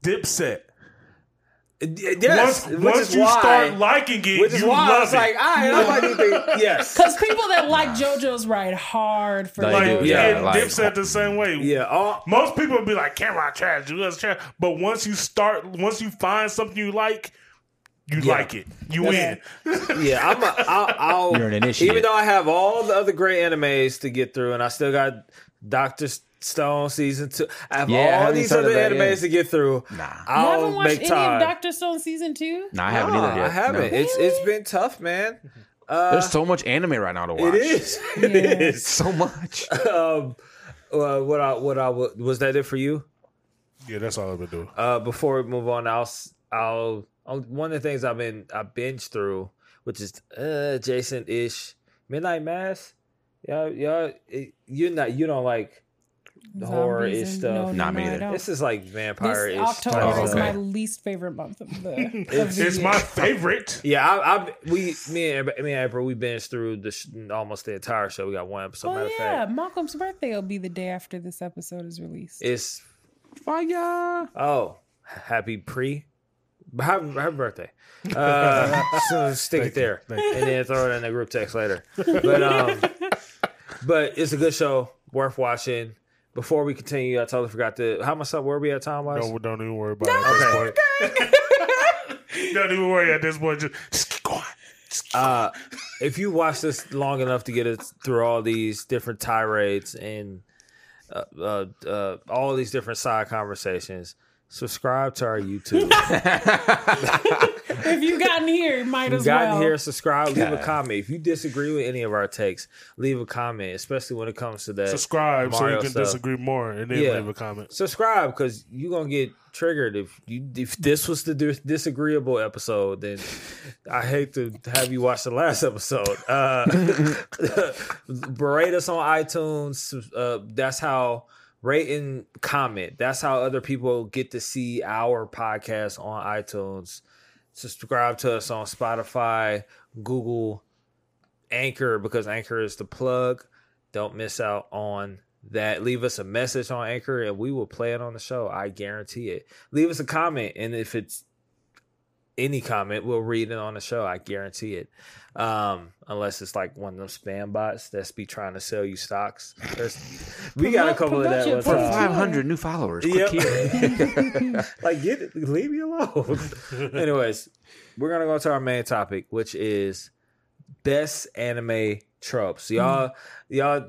Dipset. Uh, yes, once which once is you why, start liking it, which is you why love I was it. like, all right, I might need to, yes. Because people that like JoJo's ride hard for Like, like, yeah, like- Dipset the same way. Yeah, all, Most people would be like, "Can't rock trash, you guys trash." But once you start, once you find something you like, you Yeah. like it. You win. yeah, I'm a, I'll, I'll You're an initiate. even though I have all the other great animes to get through, and I still got Doctor Stone season two. I have Yeah, all haven't these other that animes yet. to get through. Nah. You I'll haven't watched make any time. of Doctor Stone season two? No, I haven't Nah, either yet. I haven't. No. It's it's been tough, man. Uh, There's so much anime right now to watch. it is. It Yeah. is. so much. Um, uh, what I what I was that it for you? Yeah, that's all I've been doing. Uh, before we move on, I'll s- I'll, I'll one of the things I've been I binged through, which is uh adjacent ish Midnight Mass. Yeah, yeah, you not you don't like the horror Zombies ish stuff. No, no, Nah, me no, I neither. don't. This is like vampire This ish. October Oh, is my least favorite month of the, of It's- the It's year. my favorite. Yeah, I, I we me and me and April we binged through the sh- almost the entire show. We got one episode. Oh Matter of yeah, fact, Malcolm's birthday will be the day after this episode is released. it's Fire. oh happy pre. Happy, happy birthday. Uh, so stick it there Thank you. and then throw it in the group text later. But um, but it's a good show, worth watching. Before we continue, I totally forgot to how much up were we at time wise? No, don't even worry about it at this point. don't even worry at this point. Just, just keep going. Just keep Uh, if you watch this long enough to get it through all these different tirades and uh, uh, uh, all these different side conversations, subscribe to our YouTube. if you've gotten here, you might you as gotten well. here, subscribe, leave a comment. If you disagree with any of our takes, leave a comment, especially when it comes to that. subscribe so you can stuff. disagree more and then Yeah. leave a comment. subscribe because you're gonna get triggered if you if this was the dis- disagreeable episode then i hate to have you watch the last episode uh berate us on itunes uh that's how rate and comment that's how other people get to see our podcast on itunes subscribe to us on spotify google anchor because anchor is the plug don't miss out on that. Leave us a message on Anchor and we will play it on the show. I guarantee it. Leave us a comment, and if it's any comment, we'll read it on the show. I guarantee it. Um, unless it's like one of them spam bots that's be trying to sell you stocks. There's, we got a couple of that promote one your time. Five 500 new followers. Yep. Click here. like get it, leave me alone. Anyways, we're gonna go to our main topic, which is best anime tropes. Y'all, y'all,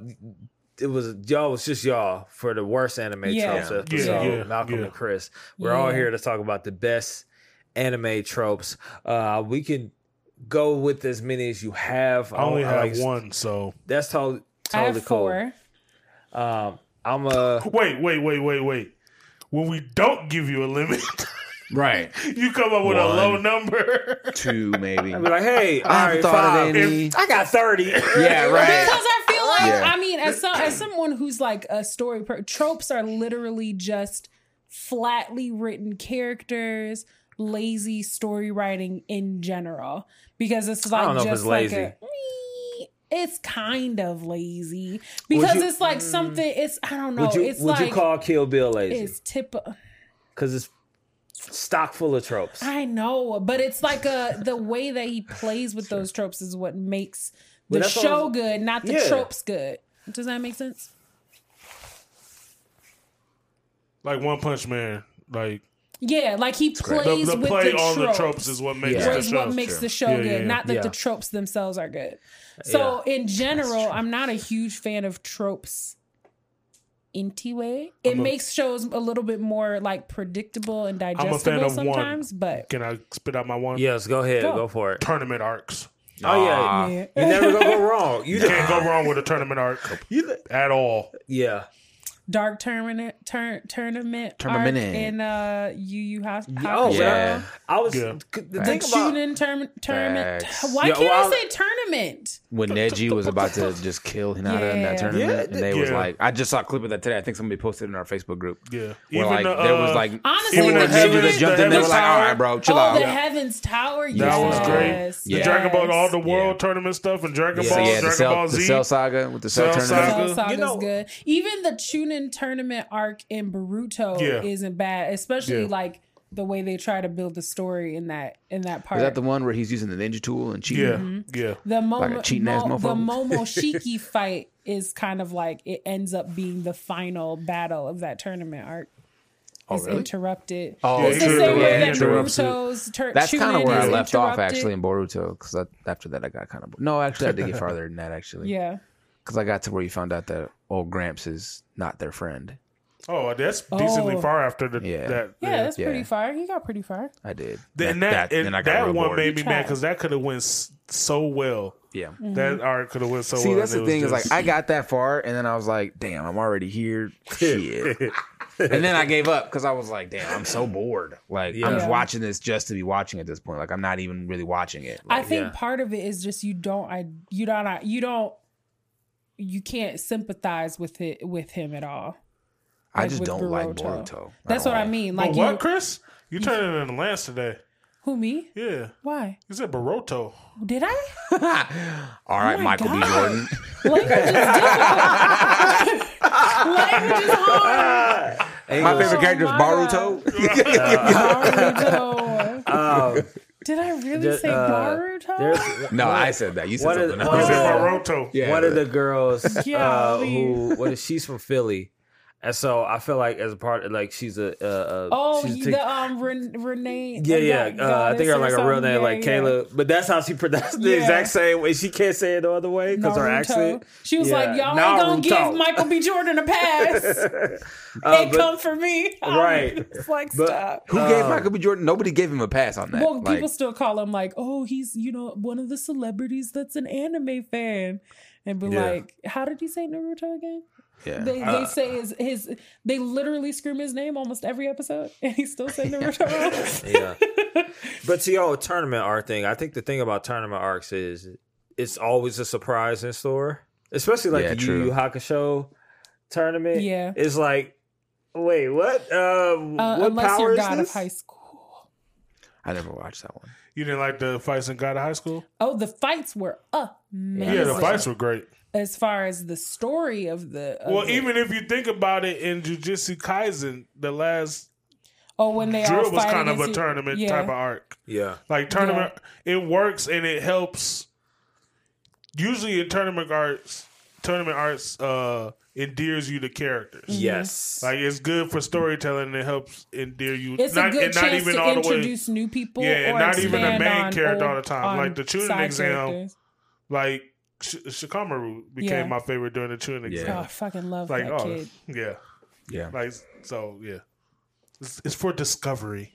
it was y'all was just y'all for the worst anime Yeah. tropes episode. yeah, Malcolm yeah. and Chris, we're all here to talk about the best anime tropes. Uh, we can go with as many as you have. I only don't- have like- one, so That's totally I have cool. four. Um, I'm a wait, wait, wait, wait, wait. When we don't give you a limit, right. you come up with a low number. Two, maybe. I'd be like, hey, I haven't right, thought five. of any. I got thirty. Yeah, right. Because I feel like Yeah. I mean, as some, as someone who's like a story per- tropes are literally just flatly written characters, lazy story writing in general. Because it's like don't know if just it's like lazy. a it's kind of lazy because you- it's like mm. something. It's I don't know. Would you it's would like you call Kill Bill lazy? it's tip. Uh, because it's stock full of tropes. I know, but it's like a the way that he plays with those tropes is what makes the that's show I'm- good, not the Yeah. tropes good. Does that make sense? like One Punch Man, like Yeah, like he plays the with play the on tropes. the tropes is what makes Yeah. the Whereas show. what makes the show Yeah, good, yeah, yeah. not that Yeah. the tropes themselves are good. So in general, I'm not a huge fan of tropes. Anyway, it I'm a- makes shows a little bit more like predictable and fan digestible of one. sometimes. But Can I spit out my one? yes, go ahead, Go. go, for it. Tournament arcs. Oh yeah, Yeah. you never go wrong. You Can't go wrong with a tournament arc You, at all. yeah. Dark tournament turn tournament Tournament. arc in uh Yu Yu House. Oh Yeah. yeah. I was Yeah. the The thing about Chunin tournament. Facts. Why Yeah, can't well, I say tournament? when Neji was about to just kill Hinata in that tournament, Yeah, and they was like, I just saw a clip of that today. I think somebody posted it in our Facebook group. Yeah. Where like the, there was uh, like Honestly, even the ninjas Heavens- that jumped the in. They were like, all bro, chill oh, out. the Heavens Tower. That was great. Yes. The Yeah. Dragon Ball, all the Yeah. world tournament stuff, and Dragon Ball, yeah, the Dragon Cell, Ball the Z. Cell Saga with the Cell Cell tournament. Saga. Cell Saga's You know- good. Even the Chunin tournament arc in Boruto Yeah. isn't bad, especially Yeah. like the way they try to build the story in that in that part. Is that the one where he's using the ninja tool and cheating? yeah, Mm-hmm. yeah. the Like a Momo, cheating ass Mo, the? Momoshiki fight is kind of like it ends up being the final battle of that tournament arc. Oh, It's really? interrupted. Oh, it's the same way that interrupts it. Naruto's tur- That's kind of where I left off actually in Boruto because after that I got kind of no. Actually, I did get farther than that actually. Yeah. because I got to where you found out that old Gramps is not their friend. Oh, that's decently Oh. far after the Yeah. that. Yeah, that's Yeah. pretty far. He got pretty far. I did. and that, and then I got that one bored. made me mad because that could have went so well. Yeah. Mm-hmm. That arc could have went so See, well. See, that's the it was thing is like I got that far, and then I was like, "Damn, I'm already here." Shit. and then I gave up because I was like, "Damn, I'm so bored. Like I'm just watching this just to be watching at this point. Like I'm not even really watching it." Like, I think yeah. part of it is just you don't I you don't you don't you can't sympathize with it with him at all. I like just don't like Boruto. Boruto. That's at what I mean. Like Oh, what, you, Chris? You turned it into Lance today. who me? Yeah, Why? you said Baroto. Did I? All right, my Michael B. Jordan. Language is difficult. Language is hard. My favorite character is my Baruto. Baruto. Um, Did I really the- say uh, Baruto? there's No, I said that. You said What is- something what You else. is- said Yeah, one of the girls uh, who what is she's from Philly, and so I feel like as a part of like she's a uh, uh, oh, she's you- take- the um Ren- Renee. yeah uh, yeah God- uh, I think her like a real name something. like Yeah, yeah. Kayla, but that's how she pronounced the Yeah. exact same way. She can't say it no other way because her accent. She was Yeah, like, "Y'all ain't gonna give Michael B. Jordan a pass. Uh, it but- come for me." Right. It's like But- stop. Who gave Michael B. Jordan? Nobody gave him a pass on that. Well, Like, people still call him like, "Oh, he's you know one of the celebrities that's an anime fan," and be Yeah. like, "How did he say Naruto again?" Yeah. They they say his his they literally scream his name almost every episode, and he still say Naruto. yeah. But to your tournament arc thing, I think the thing about tournament arcs is it's always a surprise in store, especially like Yeah, the true. Yu Yu Hakusho tournament. Yeah. it's like, wait, what? Uh, Uh, what unless power you're is God this? of High School. I never watched that one. You didn't like the fights in God of High School? Oh, the fights were amazing. Yeah, the fights were great. As far as the story of the. of Well, the- even if you think about it in Jujutsu Kaisen, the last oh, when they all drill was kind of a tournament yeah. type of arc. Yeah, Like tournament, it works and it helps. Usually in tournament arts, tournament arts uh, endears you to characters. yes, Like it's good for storytelling. and It helps endear you. It's not, a good and not chance even to all the way. introduce new people. Yeah, and or not even the main on character all the time. Like the Chunin exam. characters. Like Sh- Shikamaru became Yeah. my favorite during the Chunin Yeah. Oh, exam. I fucking love Like that oh kid. yeah, Yeah. like so yeah. It's, it's for discovery.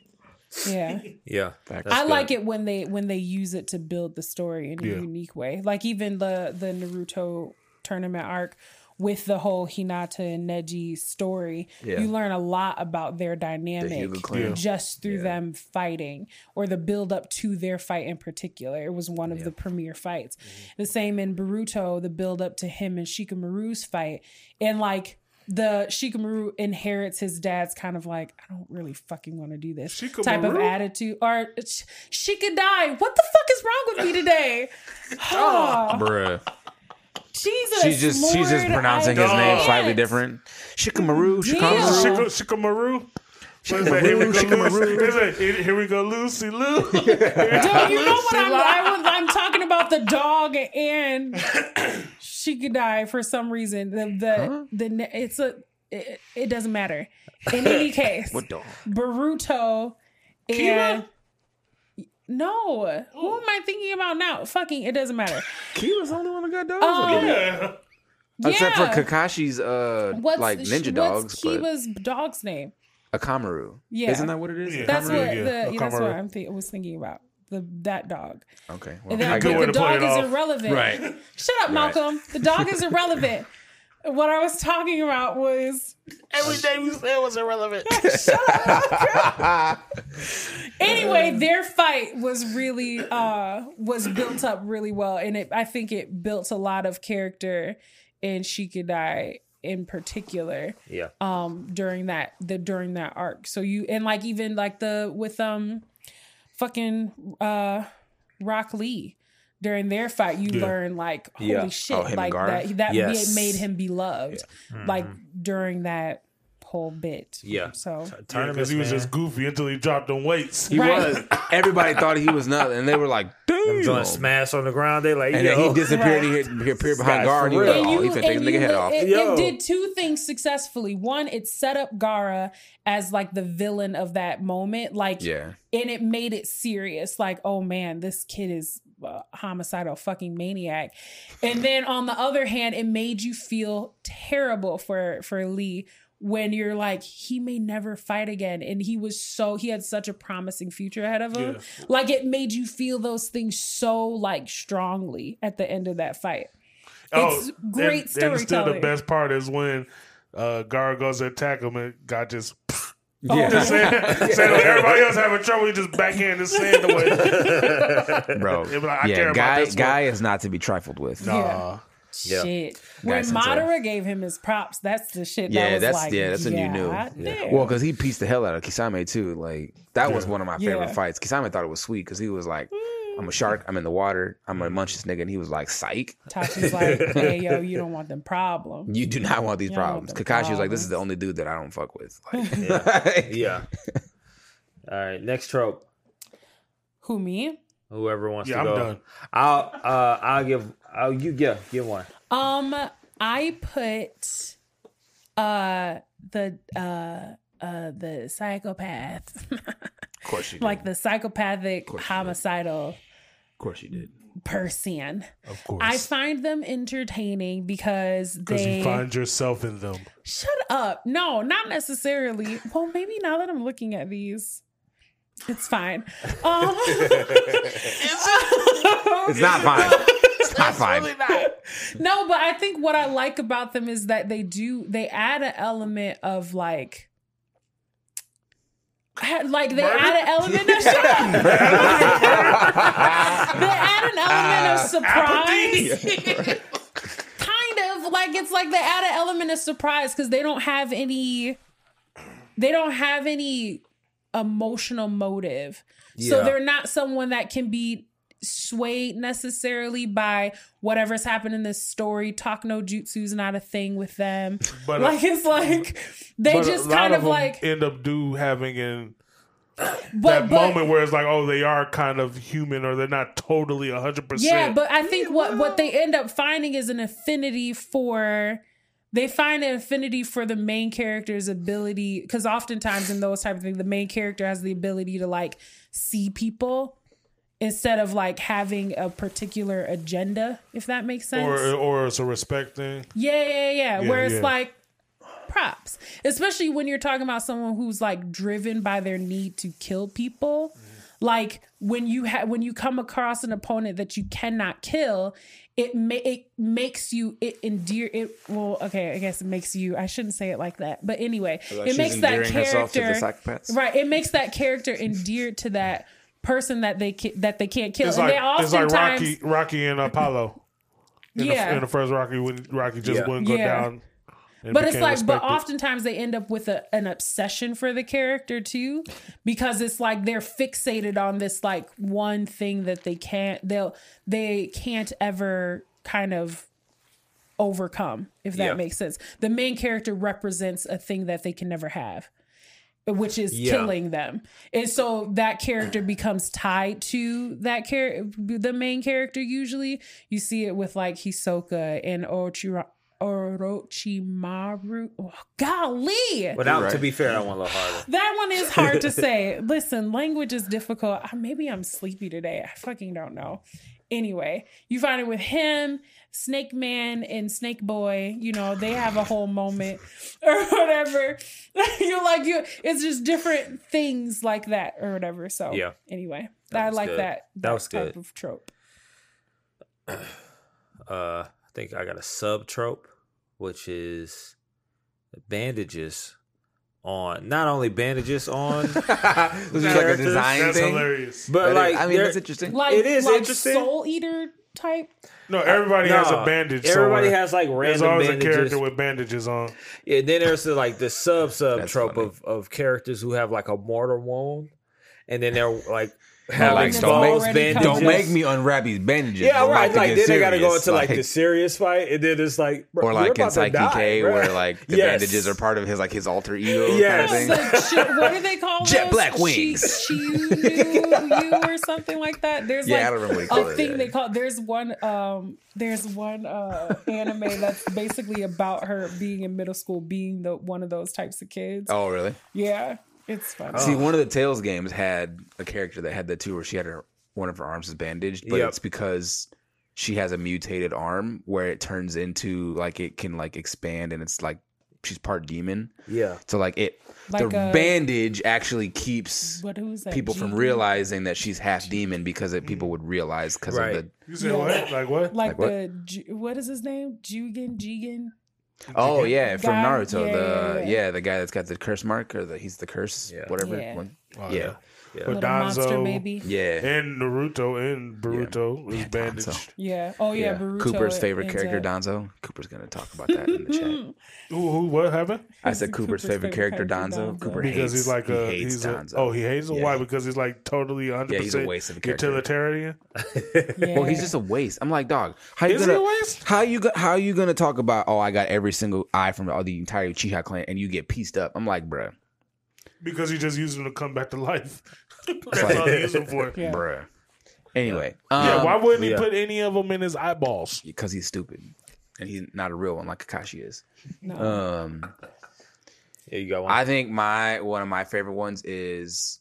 Yeah. yeah. Facts. That's I good. like it when they when they use it to build the story in a Yeah. unique way. Like even the the Naruto tournament arc with the whole Hinata and Neji story, Yeah. you learn a lot about their dynamic Hyuga clan. Yeah. just through them fighting or the build up to their fight in particular. It was one of the premier fights. Mm-hmm. The same in Boruto, the build up to him and Shikamaru's fight. And like the Shikamaru inherits his dad's kind of like, I don't really fucking want to do this type of attitude. Or sh- she could die. What the fuck is wrong with me today? Oh, Bruh. Jesus. She's just she's just pronouncing I his name can't. slightly different. Shikamaru, Shikamaru. Shikamaru. What is that? Here we go, Shikamaru. Lucy. Is it, here- here we go, Lucy Lou. Dude, you know what I'm, I was, I'm talking about the dog and she could die for some reason. The the the it's a it, it doesn't matter. In any case, What dog? Baruto and no, who am I thinking about now? Fucking, it doesn't matter. Kiba's the only one that got dogs. Um, yeah. Except for. Kakashi's uh What's like ninja what's dogs, but Kiba's dog's name? Akamaru. Yeah. Isn't that what it is? Yeah. That's Akamaru, what yeah, the yeah, that's what I'm think, was thinking about. the that dog. Okay. And Well, then, I good but way the to play dog is off. irrelevant. Right. Shut up, Malcolm. The dog is irrelevant. What I was talking about was Everything you said was irrelevant. anyway, their fight was really uh was built up really well, and it I think it built a lot of character in Shikadai in particular yeah. um during that the during that arc. So you and like even like the with um fucking uh Rock Lee during their fight you Yeah. learn like holy Yeah. shit Oh, like that that Yes. ma- made him beloved like during that whole bit. Yeah. So Tournaments, because he was man. just goofy until he dropped them weights. he Right. was. Everybody thought he was nothing, and they were like, Them "Damn!" joints smash on the ground. They like, And yo. then he disappeared. Right. He, appeared behind guy's guard. And he for was like, "Oh, he finna take the nigga head off." It, it did two things successfully. One, it set up Gaara as like the villain of that moment. Like, Yeah. and it made it serious. Like, oh man, this kid is a homicidal fucking maniac. And then on the other hand, it made you feel terrible for for Lee when you're like he may never fight again and he was so he had such a promising future ahead of him Yeah. like it made you feel those things so like strongly at the end of that fight it's great Oh, and, and still the best part is when uh, Gaara goes to attack him and God just Yeah. just saying, saying when everybody else having trouble, he just backhand his sand away. bro. Like, I care yeah, about guy, this one. guy is not to be trifled with. Nah. Yeah. Shit. When Guy Sensei. Madara gave him his props, that's the shit Yeah, that was that's like, yeah, that's when you knew. God damn. Well, because he pieced the hell out of Kisame too. Like that was one of my favorite Yeah. fights. Kisame thought it was sweet because he was like, "I'm a shark. I'm in the water. I'm gonna munch this nigga," and he was like, "Psych." Tasha's like, hey, yo, you don't want them problems. You do not want these problems. want them Kakashi was like, "This is the only dude that I don't fuck with." Like, yeah. All right. Next trope. Who, me? Whoever wants Yeah, to I'm go. done. I'll uh I'll give I'll you yeah, give one. Um, I put uh the uh uh the psychopath. of course you did. like the psychopathic course you did. homicidal of course you did. person. Of course. I find them entertaining because Because they you find yourself in them. Shut up. No, not necessarily. Well, maybe now that I'm looking at these, it's fine. Um, It's not fine. It's not fine. no, but I think what I like about them is that they do they add an element of like like they add an element of shut up. they add an element of surprise. kind of like it's like they add an element of surprise because they don't have any they don't have any emotional motive so they're not someone that can be swayed necessarily by whatever's happened in this story. Talk no jutsu's not a thing with them. But, like it's like they just a lot kind of them like end up do having in but, that but moment where it's like, oh, they are kind of human or they're not totally hundred percent. Yeah, but I think what what they end up finding is an affinity for they find an affinity for the main character's ability because oftentimes in those type of things the main character has the ability to like see people instead of like having a particular agenda if that makes sense. or or it's a respect thing. yeah yeah yeah, Yeah, where it's yeah. like props. Especially when you're talking about someone who's like driven by their need to kill people. Mm-hmm. Like when you have when you come across an opponent that you cannot kill it ma- it makes you it endear it well okay i guess it makes you i shouldn't say it like that. But anyway it makes that endearing herself to the character right it makes that character endeared to that person that they ca- that they can't kill It's and like they it's like Rocky, Rocky and Apollo. In Yeah. the, in the first Rocky, when Rocky just Yeah. wouldn't go Yeah. down. but it's became like but oftentimes they end up with a, an obsession for the character too because it's like they're fixated on this like one thing that they can't they'll they can't ever kind of overcome if that Yeah. makes sense the main character represents a thing that they can never have which is Yeah. killing them and so that character becomes tied to that character the main character usually you see it with like hisoka and Orochiro- orochimaru oh, golly But now, Right. to be fair, that one a little harder. that one is hard to say. Listen, language is difficult. Uh, Maybe I'm sleepy today. I fucking don't know. Anyway, you find it with him, Snake Man, and Snake Boy. You know, they have a whole moment or whatever. You're like you. It's just different things like that or whatever. So Yeah. Anyway, I like good. that. That was type good. of trope. Uh, I think I got a sub trope, which is bandages on. Not only bandages on, This is like a Characters, design That's thing. hilarious. but But like I mean, that's interesting. Like It is like interesting. Soul Eater type. No, everybody has No, a bandage. Everybody somewhere. has like There's random always a character with bandages on. Yeah, then there's the, like the sub sub trope funny. of, of characters who have like a mortar wound, and then they're like have like, exposed don't make- bandages. Don't make me unwrap these bandages. Yeah, We're right. about Like get then they got to go into like, the serious fight, and then it's like, bro, or you're like in about to Psyche die, K, bro. where like the Yes. bandages are part of his like his alter ego Yes. kind of thing. Like, what do they call Jet those? black She, wings. she knew you or something like that. There's Yeah, like I don't remember what he called a it, thing yeah. they call. There's one. Um, there's one uh anime that's basically about her being in middle school, being the one of those types of kids. Oh, really? Yeah, it's fun. See, oh. one of the Tales games had a character that had that too, where she had her one of her arms is bandaged, but Yep. it's because she has a mutated arm where it turns into like it can like expand and it's like she's part demon. Yeah, So like it, Like the a- bandage actually keeps What who's that? people from G- realizing that she's half demon because it, people would realize because Right. of the You said Yeah. what? Like what? Like, what? the Ju- what is his name? Jugen Jigen. Oh yeah from Guy? Naruto Yeah, the yeah, yeah, yeah. the guy that's got the curse mark or the he's the curse Yeah. whatever Yeah. one Oh, yeah yeah. But Little monster Danzo baby. yeah and Naruto and Boruto is Yeah, bandaged. Danzo. Yeah. Oh yeah. yeah Boruto Cooper's favorite character Zed. Donzo Cooper's gonna talk about that in the chat Who, who? What happened? I said Cooper's, Cooper's favorite, favorite character, character, Donzo. Donzo. Cooper Because hates, he's like he a hates he's a, Donzo. oh he hates him. Yeah. Why? Because he's like totally 100 Yeah, he's a waste of a character. utilitarian. Yeah. Well, he's just a waste. I'm like, dog. How you Is he gonna? a waste? How you go, How you gonna talk about? Oh, I got every single eye from all the entire Uchiha clan, and you get pieced up. I'm like, bruh, Because he just used him to come back to life. That's all he used him for. Yeah. bruh. Anyway, Yeah, um, why wouldn't he yeah. put any of them in his eyeballs? Because he's stupid, and he's not a real one like Kakashi is. No. Um, yeah, you got one. I think my one of my favorite ones is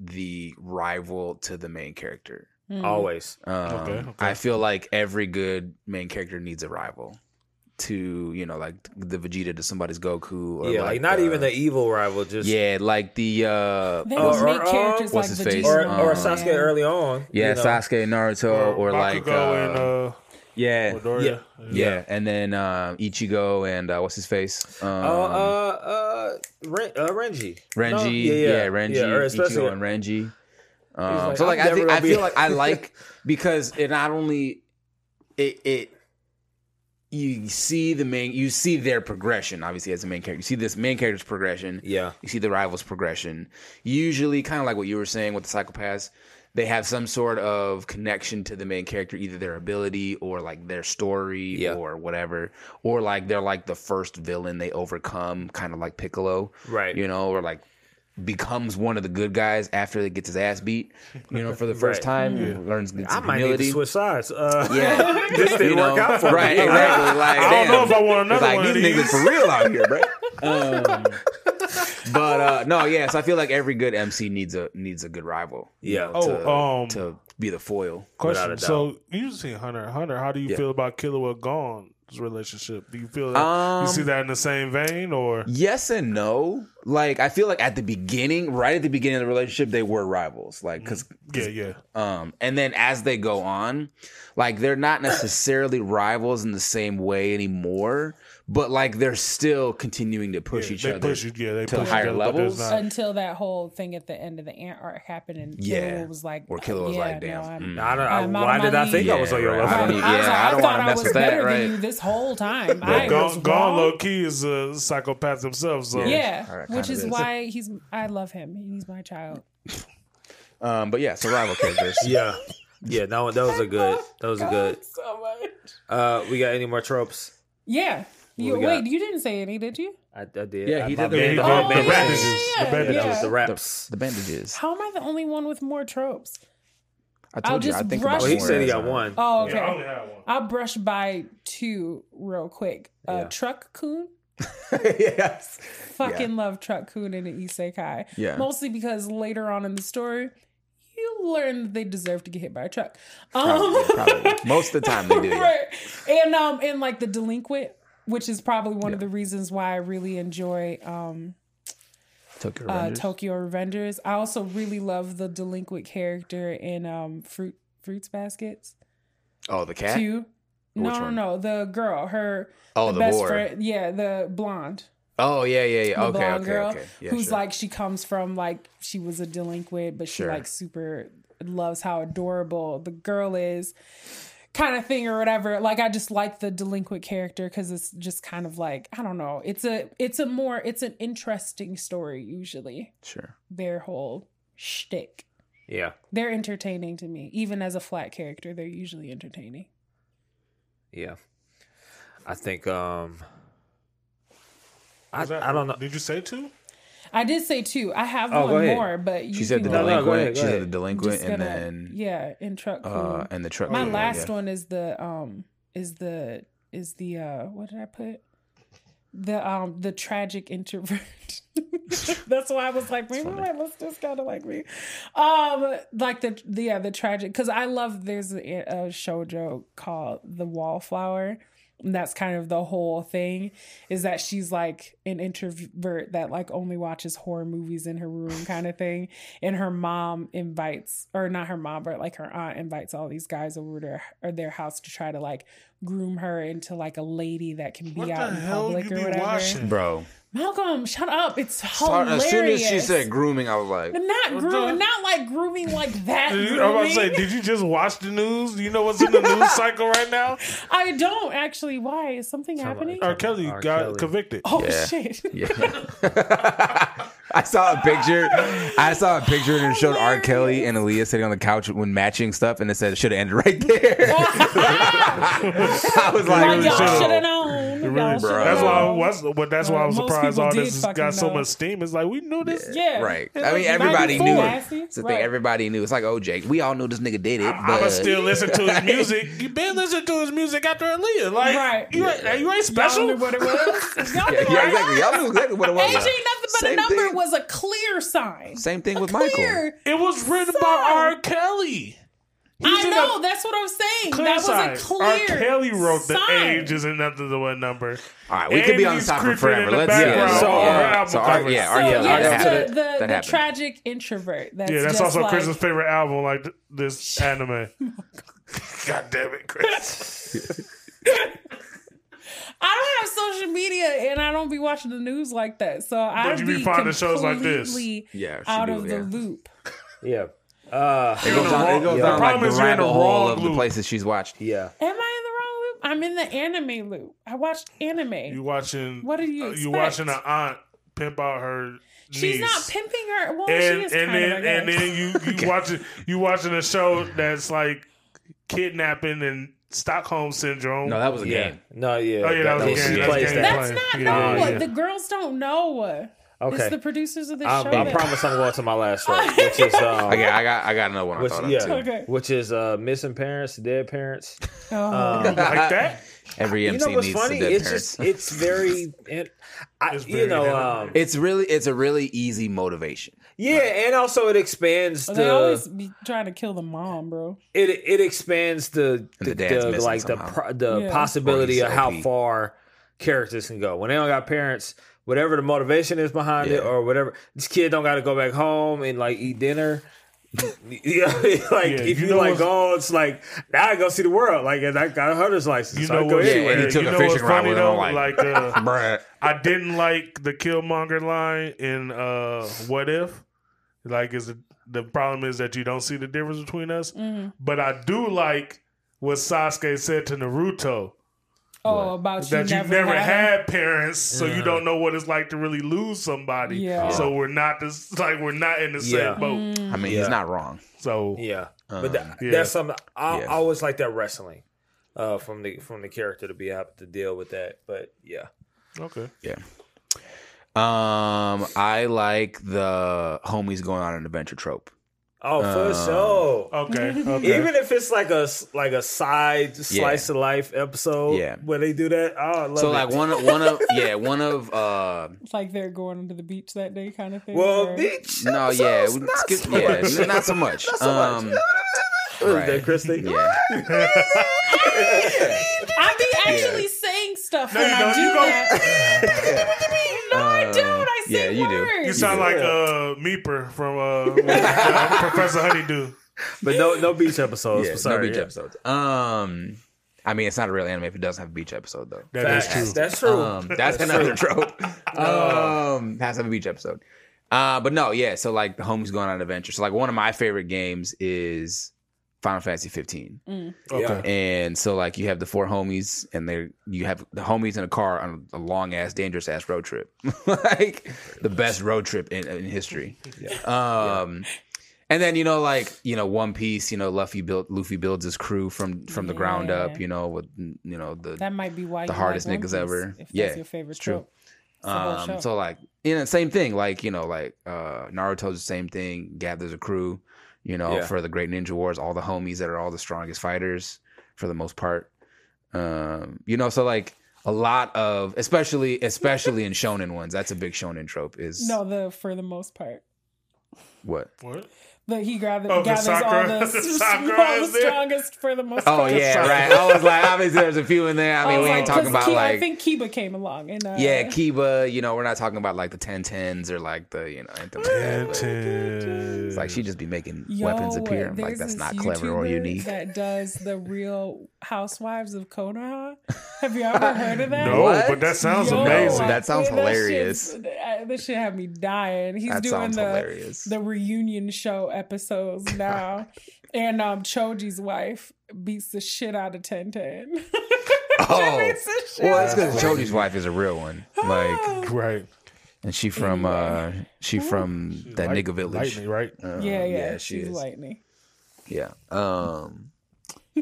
the rival to the main character. Always. Um, Okay, okay. I feel like every good main character needs a rival. To you know, like the Vegeta to somebody's Goku, or yeah, like, not the- even the evil rival, just yeah, like the uh, They Or- make or- characters what's like his face? Or or Um, Sasuke yeah. early on. yeah you know. Sasuke, Naruto, or, like Bakugo uh, and uh, yeah, Midoriya. yeah, and then uh, Ichigo and uh, what's his face? Um, Oh, uh, uh, Ren, uh, Renji. Renji, No? yeah, Renji, Yeah, or especially Ichigo and Renji. Um, like, so like I'm I never think I feel like I like because it not only it it you see the main you see their progression obviously as a main character you see this main character's progression Yeah. you see the rivals progression usually kind of like what you were saying with the psychopaths they have some sort of connection to the main character either their ability or like their story Yeah. or whatever or like they're like the first villain they overcome kind of like piccolo Right. you know or like becomes one of the good guys after he gets his ass beat you know for the first Right. time learns I some might need to switch sides. Uh, yeah this didn't you know, work out for right, me. exactly. Like, I don't know if I want another like one of these niggas for real out here, bro. Um, but uh, no, yes, yeah, so I feel like every good MC needs a needs a good rival. you Yeah. know, Oh, to, um, to be the foil. Question. Without a So you see Hunter. Hunter, how do you Yeah. feel about Killua Gon's relationship? Do you feel that Um, you see that in the same vein, or Yes and no. Like I feel like at the beginning, right at the beginning of the relationship, they were rivals. Like because yeah, yeah, Um, and then as they go on, like they're not necessarily rivals in the same way anymore, but like they're still continuing to push yeah, each they other. push. Yeah, they to push higher other, levels. not- Until that whole thing at the end of the ant arc happened, and Yeah. Killua was like, Or Killua was yeah, like, damn, no, I'm, mm. I don't, I, I'm why did I think league. I was on your level? right. I, I I was yeah, like, I I, don't thought wanna I mess was with that, better right. than you this whole time. I Gon, was low key is a psychopath himself. So Yeah, Alright, which is is. why he's. I love him. He's my child. Um, but yeah, so rival characters. Yeah, yeah. No, those are good. That Those are good. So much. Uh, we got any more tropes? Yeah. You, we got? wait, you didn't say any, did you? I, I did. Yeah, I- he did the bad. Yeah. Oh, the yeah, bandages. yeah, the bandages. yeah. the The, the bandages. How am I the only one with more tropes? I I'll told you. I just think brush- about Well, he said he got one. Oh, okay. Yeah, I only had one. I'll brush by two real quick. Uh, Yeah. Truck-kun. yes. Fucking love Truck-kun in the Isekai. Yeah. Mostly because later on in the story, you learn that they deserve to get hit by a truck. Probably, Um, probably. Most of the time they do. right. And um and like the delinquent, which is probably one of the reasons why I really enjoy um Tokyo uh, Tokyo Revengers. I also really love the delinquent character in um fruit fruits baskets oh, the cat. too. No, no, no, the girl, her Oh, the best whore. friend, yeah, the blonde, Oh yeah, yeah, yeah. the Okay, blonde okay, girl, okay. Yeah, who's sure. like she comes from like she was a delinquent, but she Sure. like super loves how adorable the girl is, kind of thing or whatever. Like I just like the delinquent character because it's just kind of like I don't know. It's a it's a more it's an interesting story usually. sure. Their whole shtick. Yeah, They're entertaining to me, even as a flat character. They're usually entertaining. Yeah. I think um, I, that- I don't know. Did you say two? I did say two. I have Oh, go one ahead. more, but you She said the can No, no, go delinquent. ahead, go she said the delinquent, and gonna- then yeah, in truck uh, Queen. and the truck. My Queen, last yeah. one is the um is the is the uh what did I put? The um the tragic introvert. That's why I was like, maybe my list is kind of like me. Um, like the, the yeah the tragic because I love there's a, a shoujo called The Wallflower. And that's kind of the whole thing is that she's like an introvert that like only watches horror movies in her room kind of thing and her mom invites or not her mom but like her aunt invites all these guys over to or their house to try to like groom her into like a lady that can be What out the in hell public you or be whatever watching? bro. Malcolm shut up it's Start- hilarious as soon as she said grooming, I was like, not grooming the- not like grooming like that Did you, I was about to say, did you just watch the news? Do you know what's in the news cycle right now? i don't actually why is something happening R. Kelly R. got Kelly. convicted. oh Yeah. shit Yeah. I saw a picture. I saw a picture and it showed R. Kelly and Aaliyah sitting on the couch when matching stuff, and it said it should have ended right there. I was like, like, y'all should've. known It Y'all really, should've that's why. I was, but that's why I was Most surprised all this has fucking got so know. much steam. It's like we knew this. yeah right. I mean, everybody 94 knew nasty. it. It's the thing. Right. Everybody knew. It's like oh, OJ. We all knew this nigga did it, I'ma still listen to his music. You been listening to his music after Aaliyah. Like, Right. you, ain't, you ain't Y'all special. knew what it was. Y'all knew yeah, right? exactly. Y'all knew exactly what it was. Age ain't nothing but Same a number thing. was a clear sign. Same thing with Michael. It was written by R. Kelly. He's I know. a that's what I'm saying. clear that was sign. a clear. R. Kelly wrote the age isn't nothing to what number. All right, we could be on he's this topic forever. Let's background yeah. So, So, uh, yeah. album So, R, covers. yeah, R. Kelly. yes, that the, happened. the, That the tragic introvert. That's Yeah, that's just also like, Chris's favorite album. Like this anime. God damn it, Chris. I don't have social media and I don't be watching the news like that. So I you be finding shows like this. Yeah, she out do, of the loop. Yeah. Uh, It goes down, it goes The down like problem the you're in the rabbit hole of the places she's watched. yeah. Am I in the wrong loop? I'm in the anime loop. I watched anime. You watching? What are you uh, You expect? watching an aunt pimp out her She's niece. not pimping her. Well, and she is and kind then of. And then you you watching you watching a show that's like kidnapping and Stockholm syndrome. No, that was a Yeah. game. No, yeah. Oh, yeah, that was a she game. That's plays game. that. That's not Yeah, know. yeah, yeah. The girls don't know. Okay. It's the producers of this I, show. I that- promise I'm going to my last one, which is um, Okay, I got I got another one. Which, thought yeah. Okay. which is uh, missing parents, dead parents. Oh. Um, like that. Every you MC know what's needs funny? dead It's parents. just it's very, it, I, It's you know, um, it's really it's a really easy motivation. yeah, and also it expands they the always be trying to kill the mom, bro. it it expands the the the, dad's the, like the somehow. pro- the Yeah. possibility of how far characters can go when they don't got parents. Whatever the motivation is behind it, or whatever, this kid don't got to go back home and like eat dinner. yeah, like Yeah, if you you, know like what's- go, it's like now I go see the world. Like and I got a hunter's license. You so know I go what? anywhere. and he took you a know fishing what's rod funny with him, though? like- Like, uh, I didn't like the Killmonger line in uh, What If. Like, is the, the problem is that you don't see the difference between us. Mm-hmm. But I do like what Sasuke said to Naruto Oh, about you that you never, never had. had parents, so you don't know what it's like to really lose somebody. Yeah. So we're not this like we're not in the Yeah. same boat. Mm. I mean, Yeah. he's not wrong. So Yeah, Um, but that, yeah. that's something I, Yeah. I always like that wrestling uh, from the from the character to be able to deal with that. But yeah, okay. Yeah. Um, I like the homies going on an adventure trope. Oh for Um, sure. Okay. Okay. Even if it's like a s- like a side slice of life episode, Yeah. where they do that, oh, I love So it. like one of one of yeah one of uh It's like they're going to the beach that day, kind of thing. well, or- beach. no yeah we- not skip- so yeah much. not so much Not so much. um What is right. that, Christy? yeah I'd be actually saying stuff No, when you I don't. do You go- that. You do. words. You sound like uh Meeper from uh, uh, Professor Honeydew. But no, no beach episodes. Yeah, Sorry, no beach yeah. episodes. Um, I mean, it's not a real anime if it doesn't have a beach episode though. That is Facts. true. That's true. Um, that's another trope. Um, has to have a beach episode. Uh, but no, yeah. So like the homies going on an adventure. So like one of my favorite games is Final Fantasy 15. Okay. And so like you have the four homies and they you have the homies in a car on a long ass dangerous ass road trip. like the best road trip in, in history. Um and then you know like you know One Piece, you know Luffy built Luffy builds his crew from from the ground up, you know with you know the That might be why The you hardest like niggas Piece, ever. If that's Yeah, your favorite it's true. trope. It's the whole um, so like you know same thing like you know like uh Naruto's the same thing gathers a crew you know Yeah. for the Great Ninja Wars all the homies that are all the strongest fighters for the most part um you know so like a lot of especially especially in shonen ones that's a big shonen trope is no, the for the most part. what What? The, he gathers, Oh, the gathers all the, the all the is there? strongest for the most oh part. yeah right. I was like obviously there's a few in there. I mean Oh, we ain't talking about Ki- like I think Kiba came along and uh, yeah Kiba you know we're not talking about like the Ten Tens or like the you know anything like that, it's like she just be making Yo, weapons appear. I'm like that's this not clever or unique. That does the Real Housewives of Konoha. Have you ever heard of that? No, What? but that sounds Yo, amazing. That sounds shit's- hilarious. This shit had me dying. He's That doing sounds the hilarious. the reunion show episodes now, and um Choji's wife beats the shit out of Ten Ten. Oh, beats the shit well, out it's of because Choji's wife is a real one. Like, right. and she from uh, she from that Light- nigga village. Lightning, right? Um, Yeah, yeah, she she's is. lightning. Yeah. Um,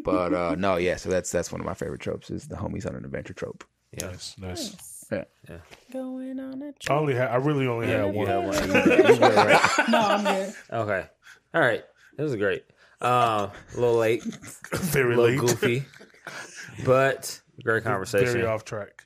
but uh, no, yeah. So that's that's one of my favorite tropes is the homies on an adventure trope. Nice, nice. Yeah. yeah. Going on a trip. only had. I really only had one. Yeah, one. No, I'm good. Okay. All right. This was great. Um, a little late, a Very little late. goofy, but great conversation. Very off track.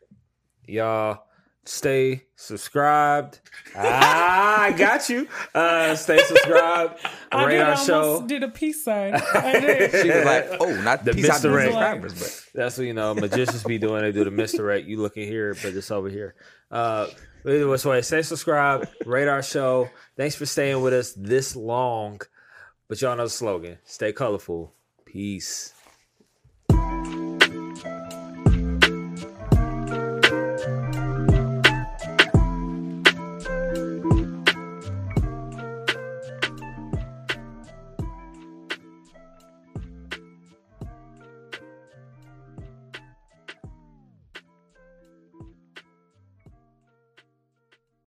Y'all stay subscribed. ah, I got you. Uh, stay subscribed. I Rate did our show. did a peace sign. I did. She was like, "Oh, not The peace out to Mr. Ray. but That's what you know magicians be doing. They do the misdirect. You looking here, but it's over here. Uh, but anyway, so stay subscribed, rate our show. Thanks for staying with us this long. But y'all know the slogan: stay colorful. Peace.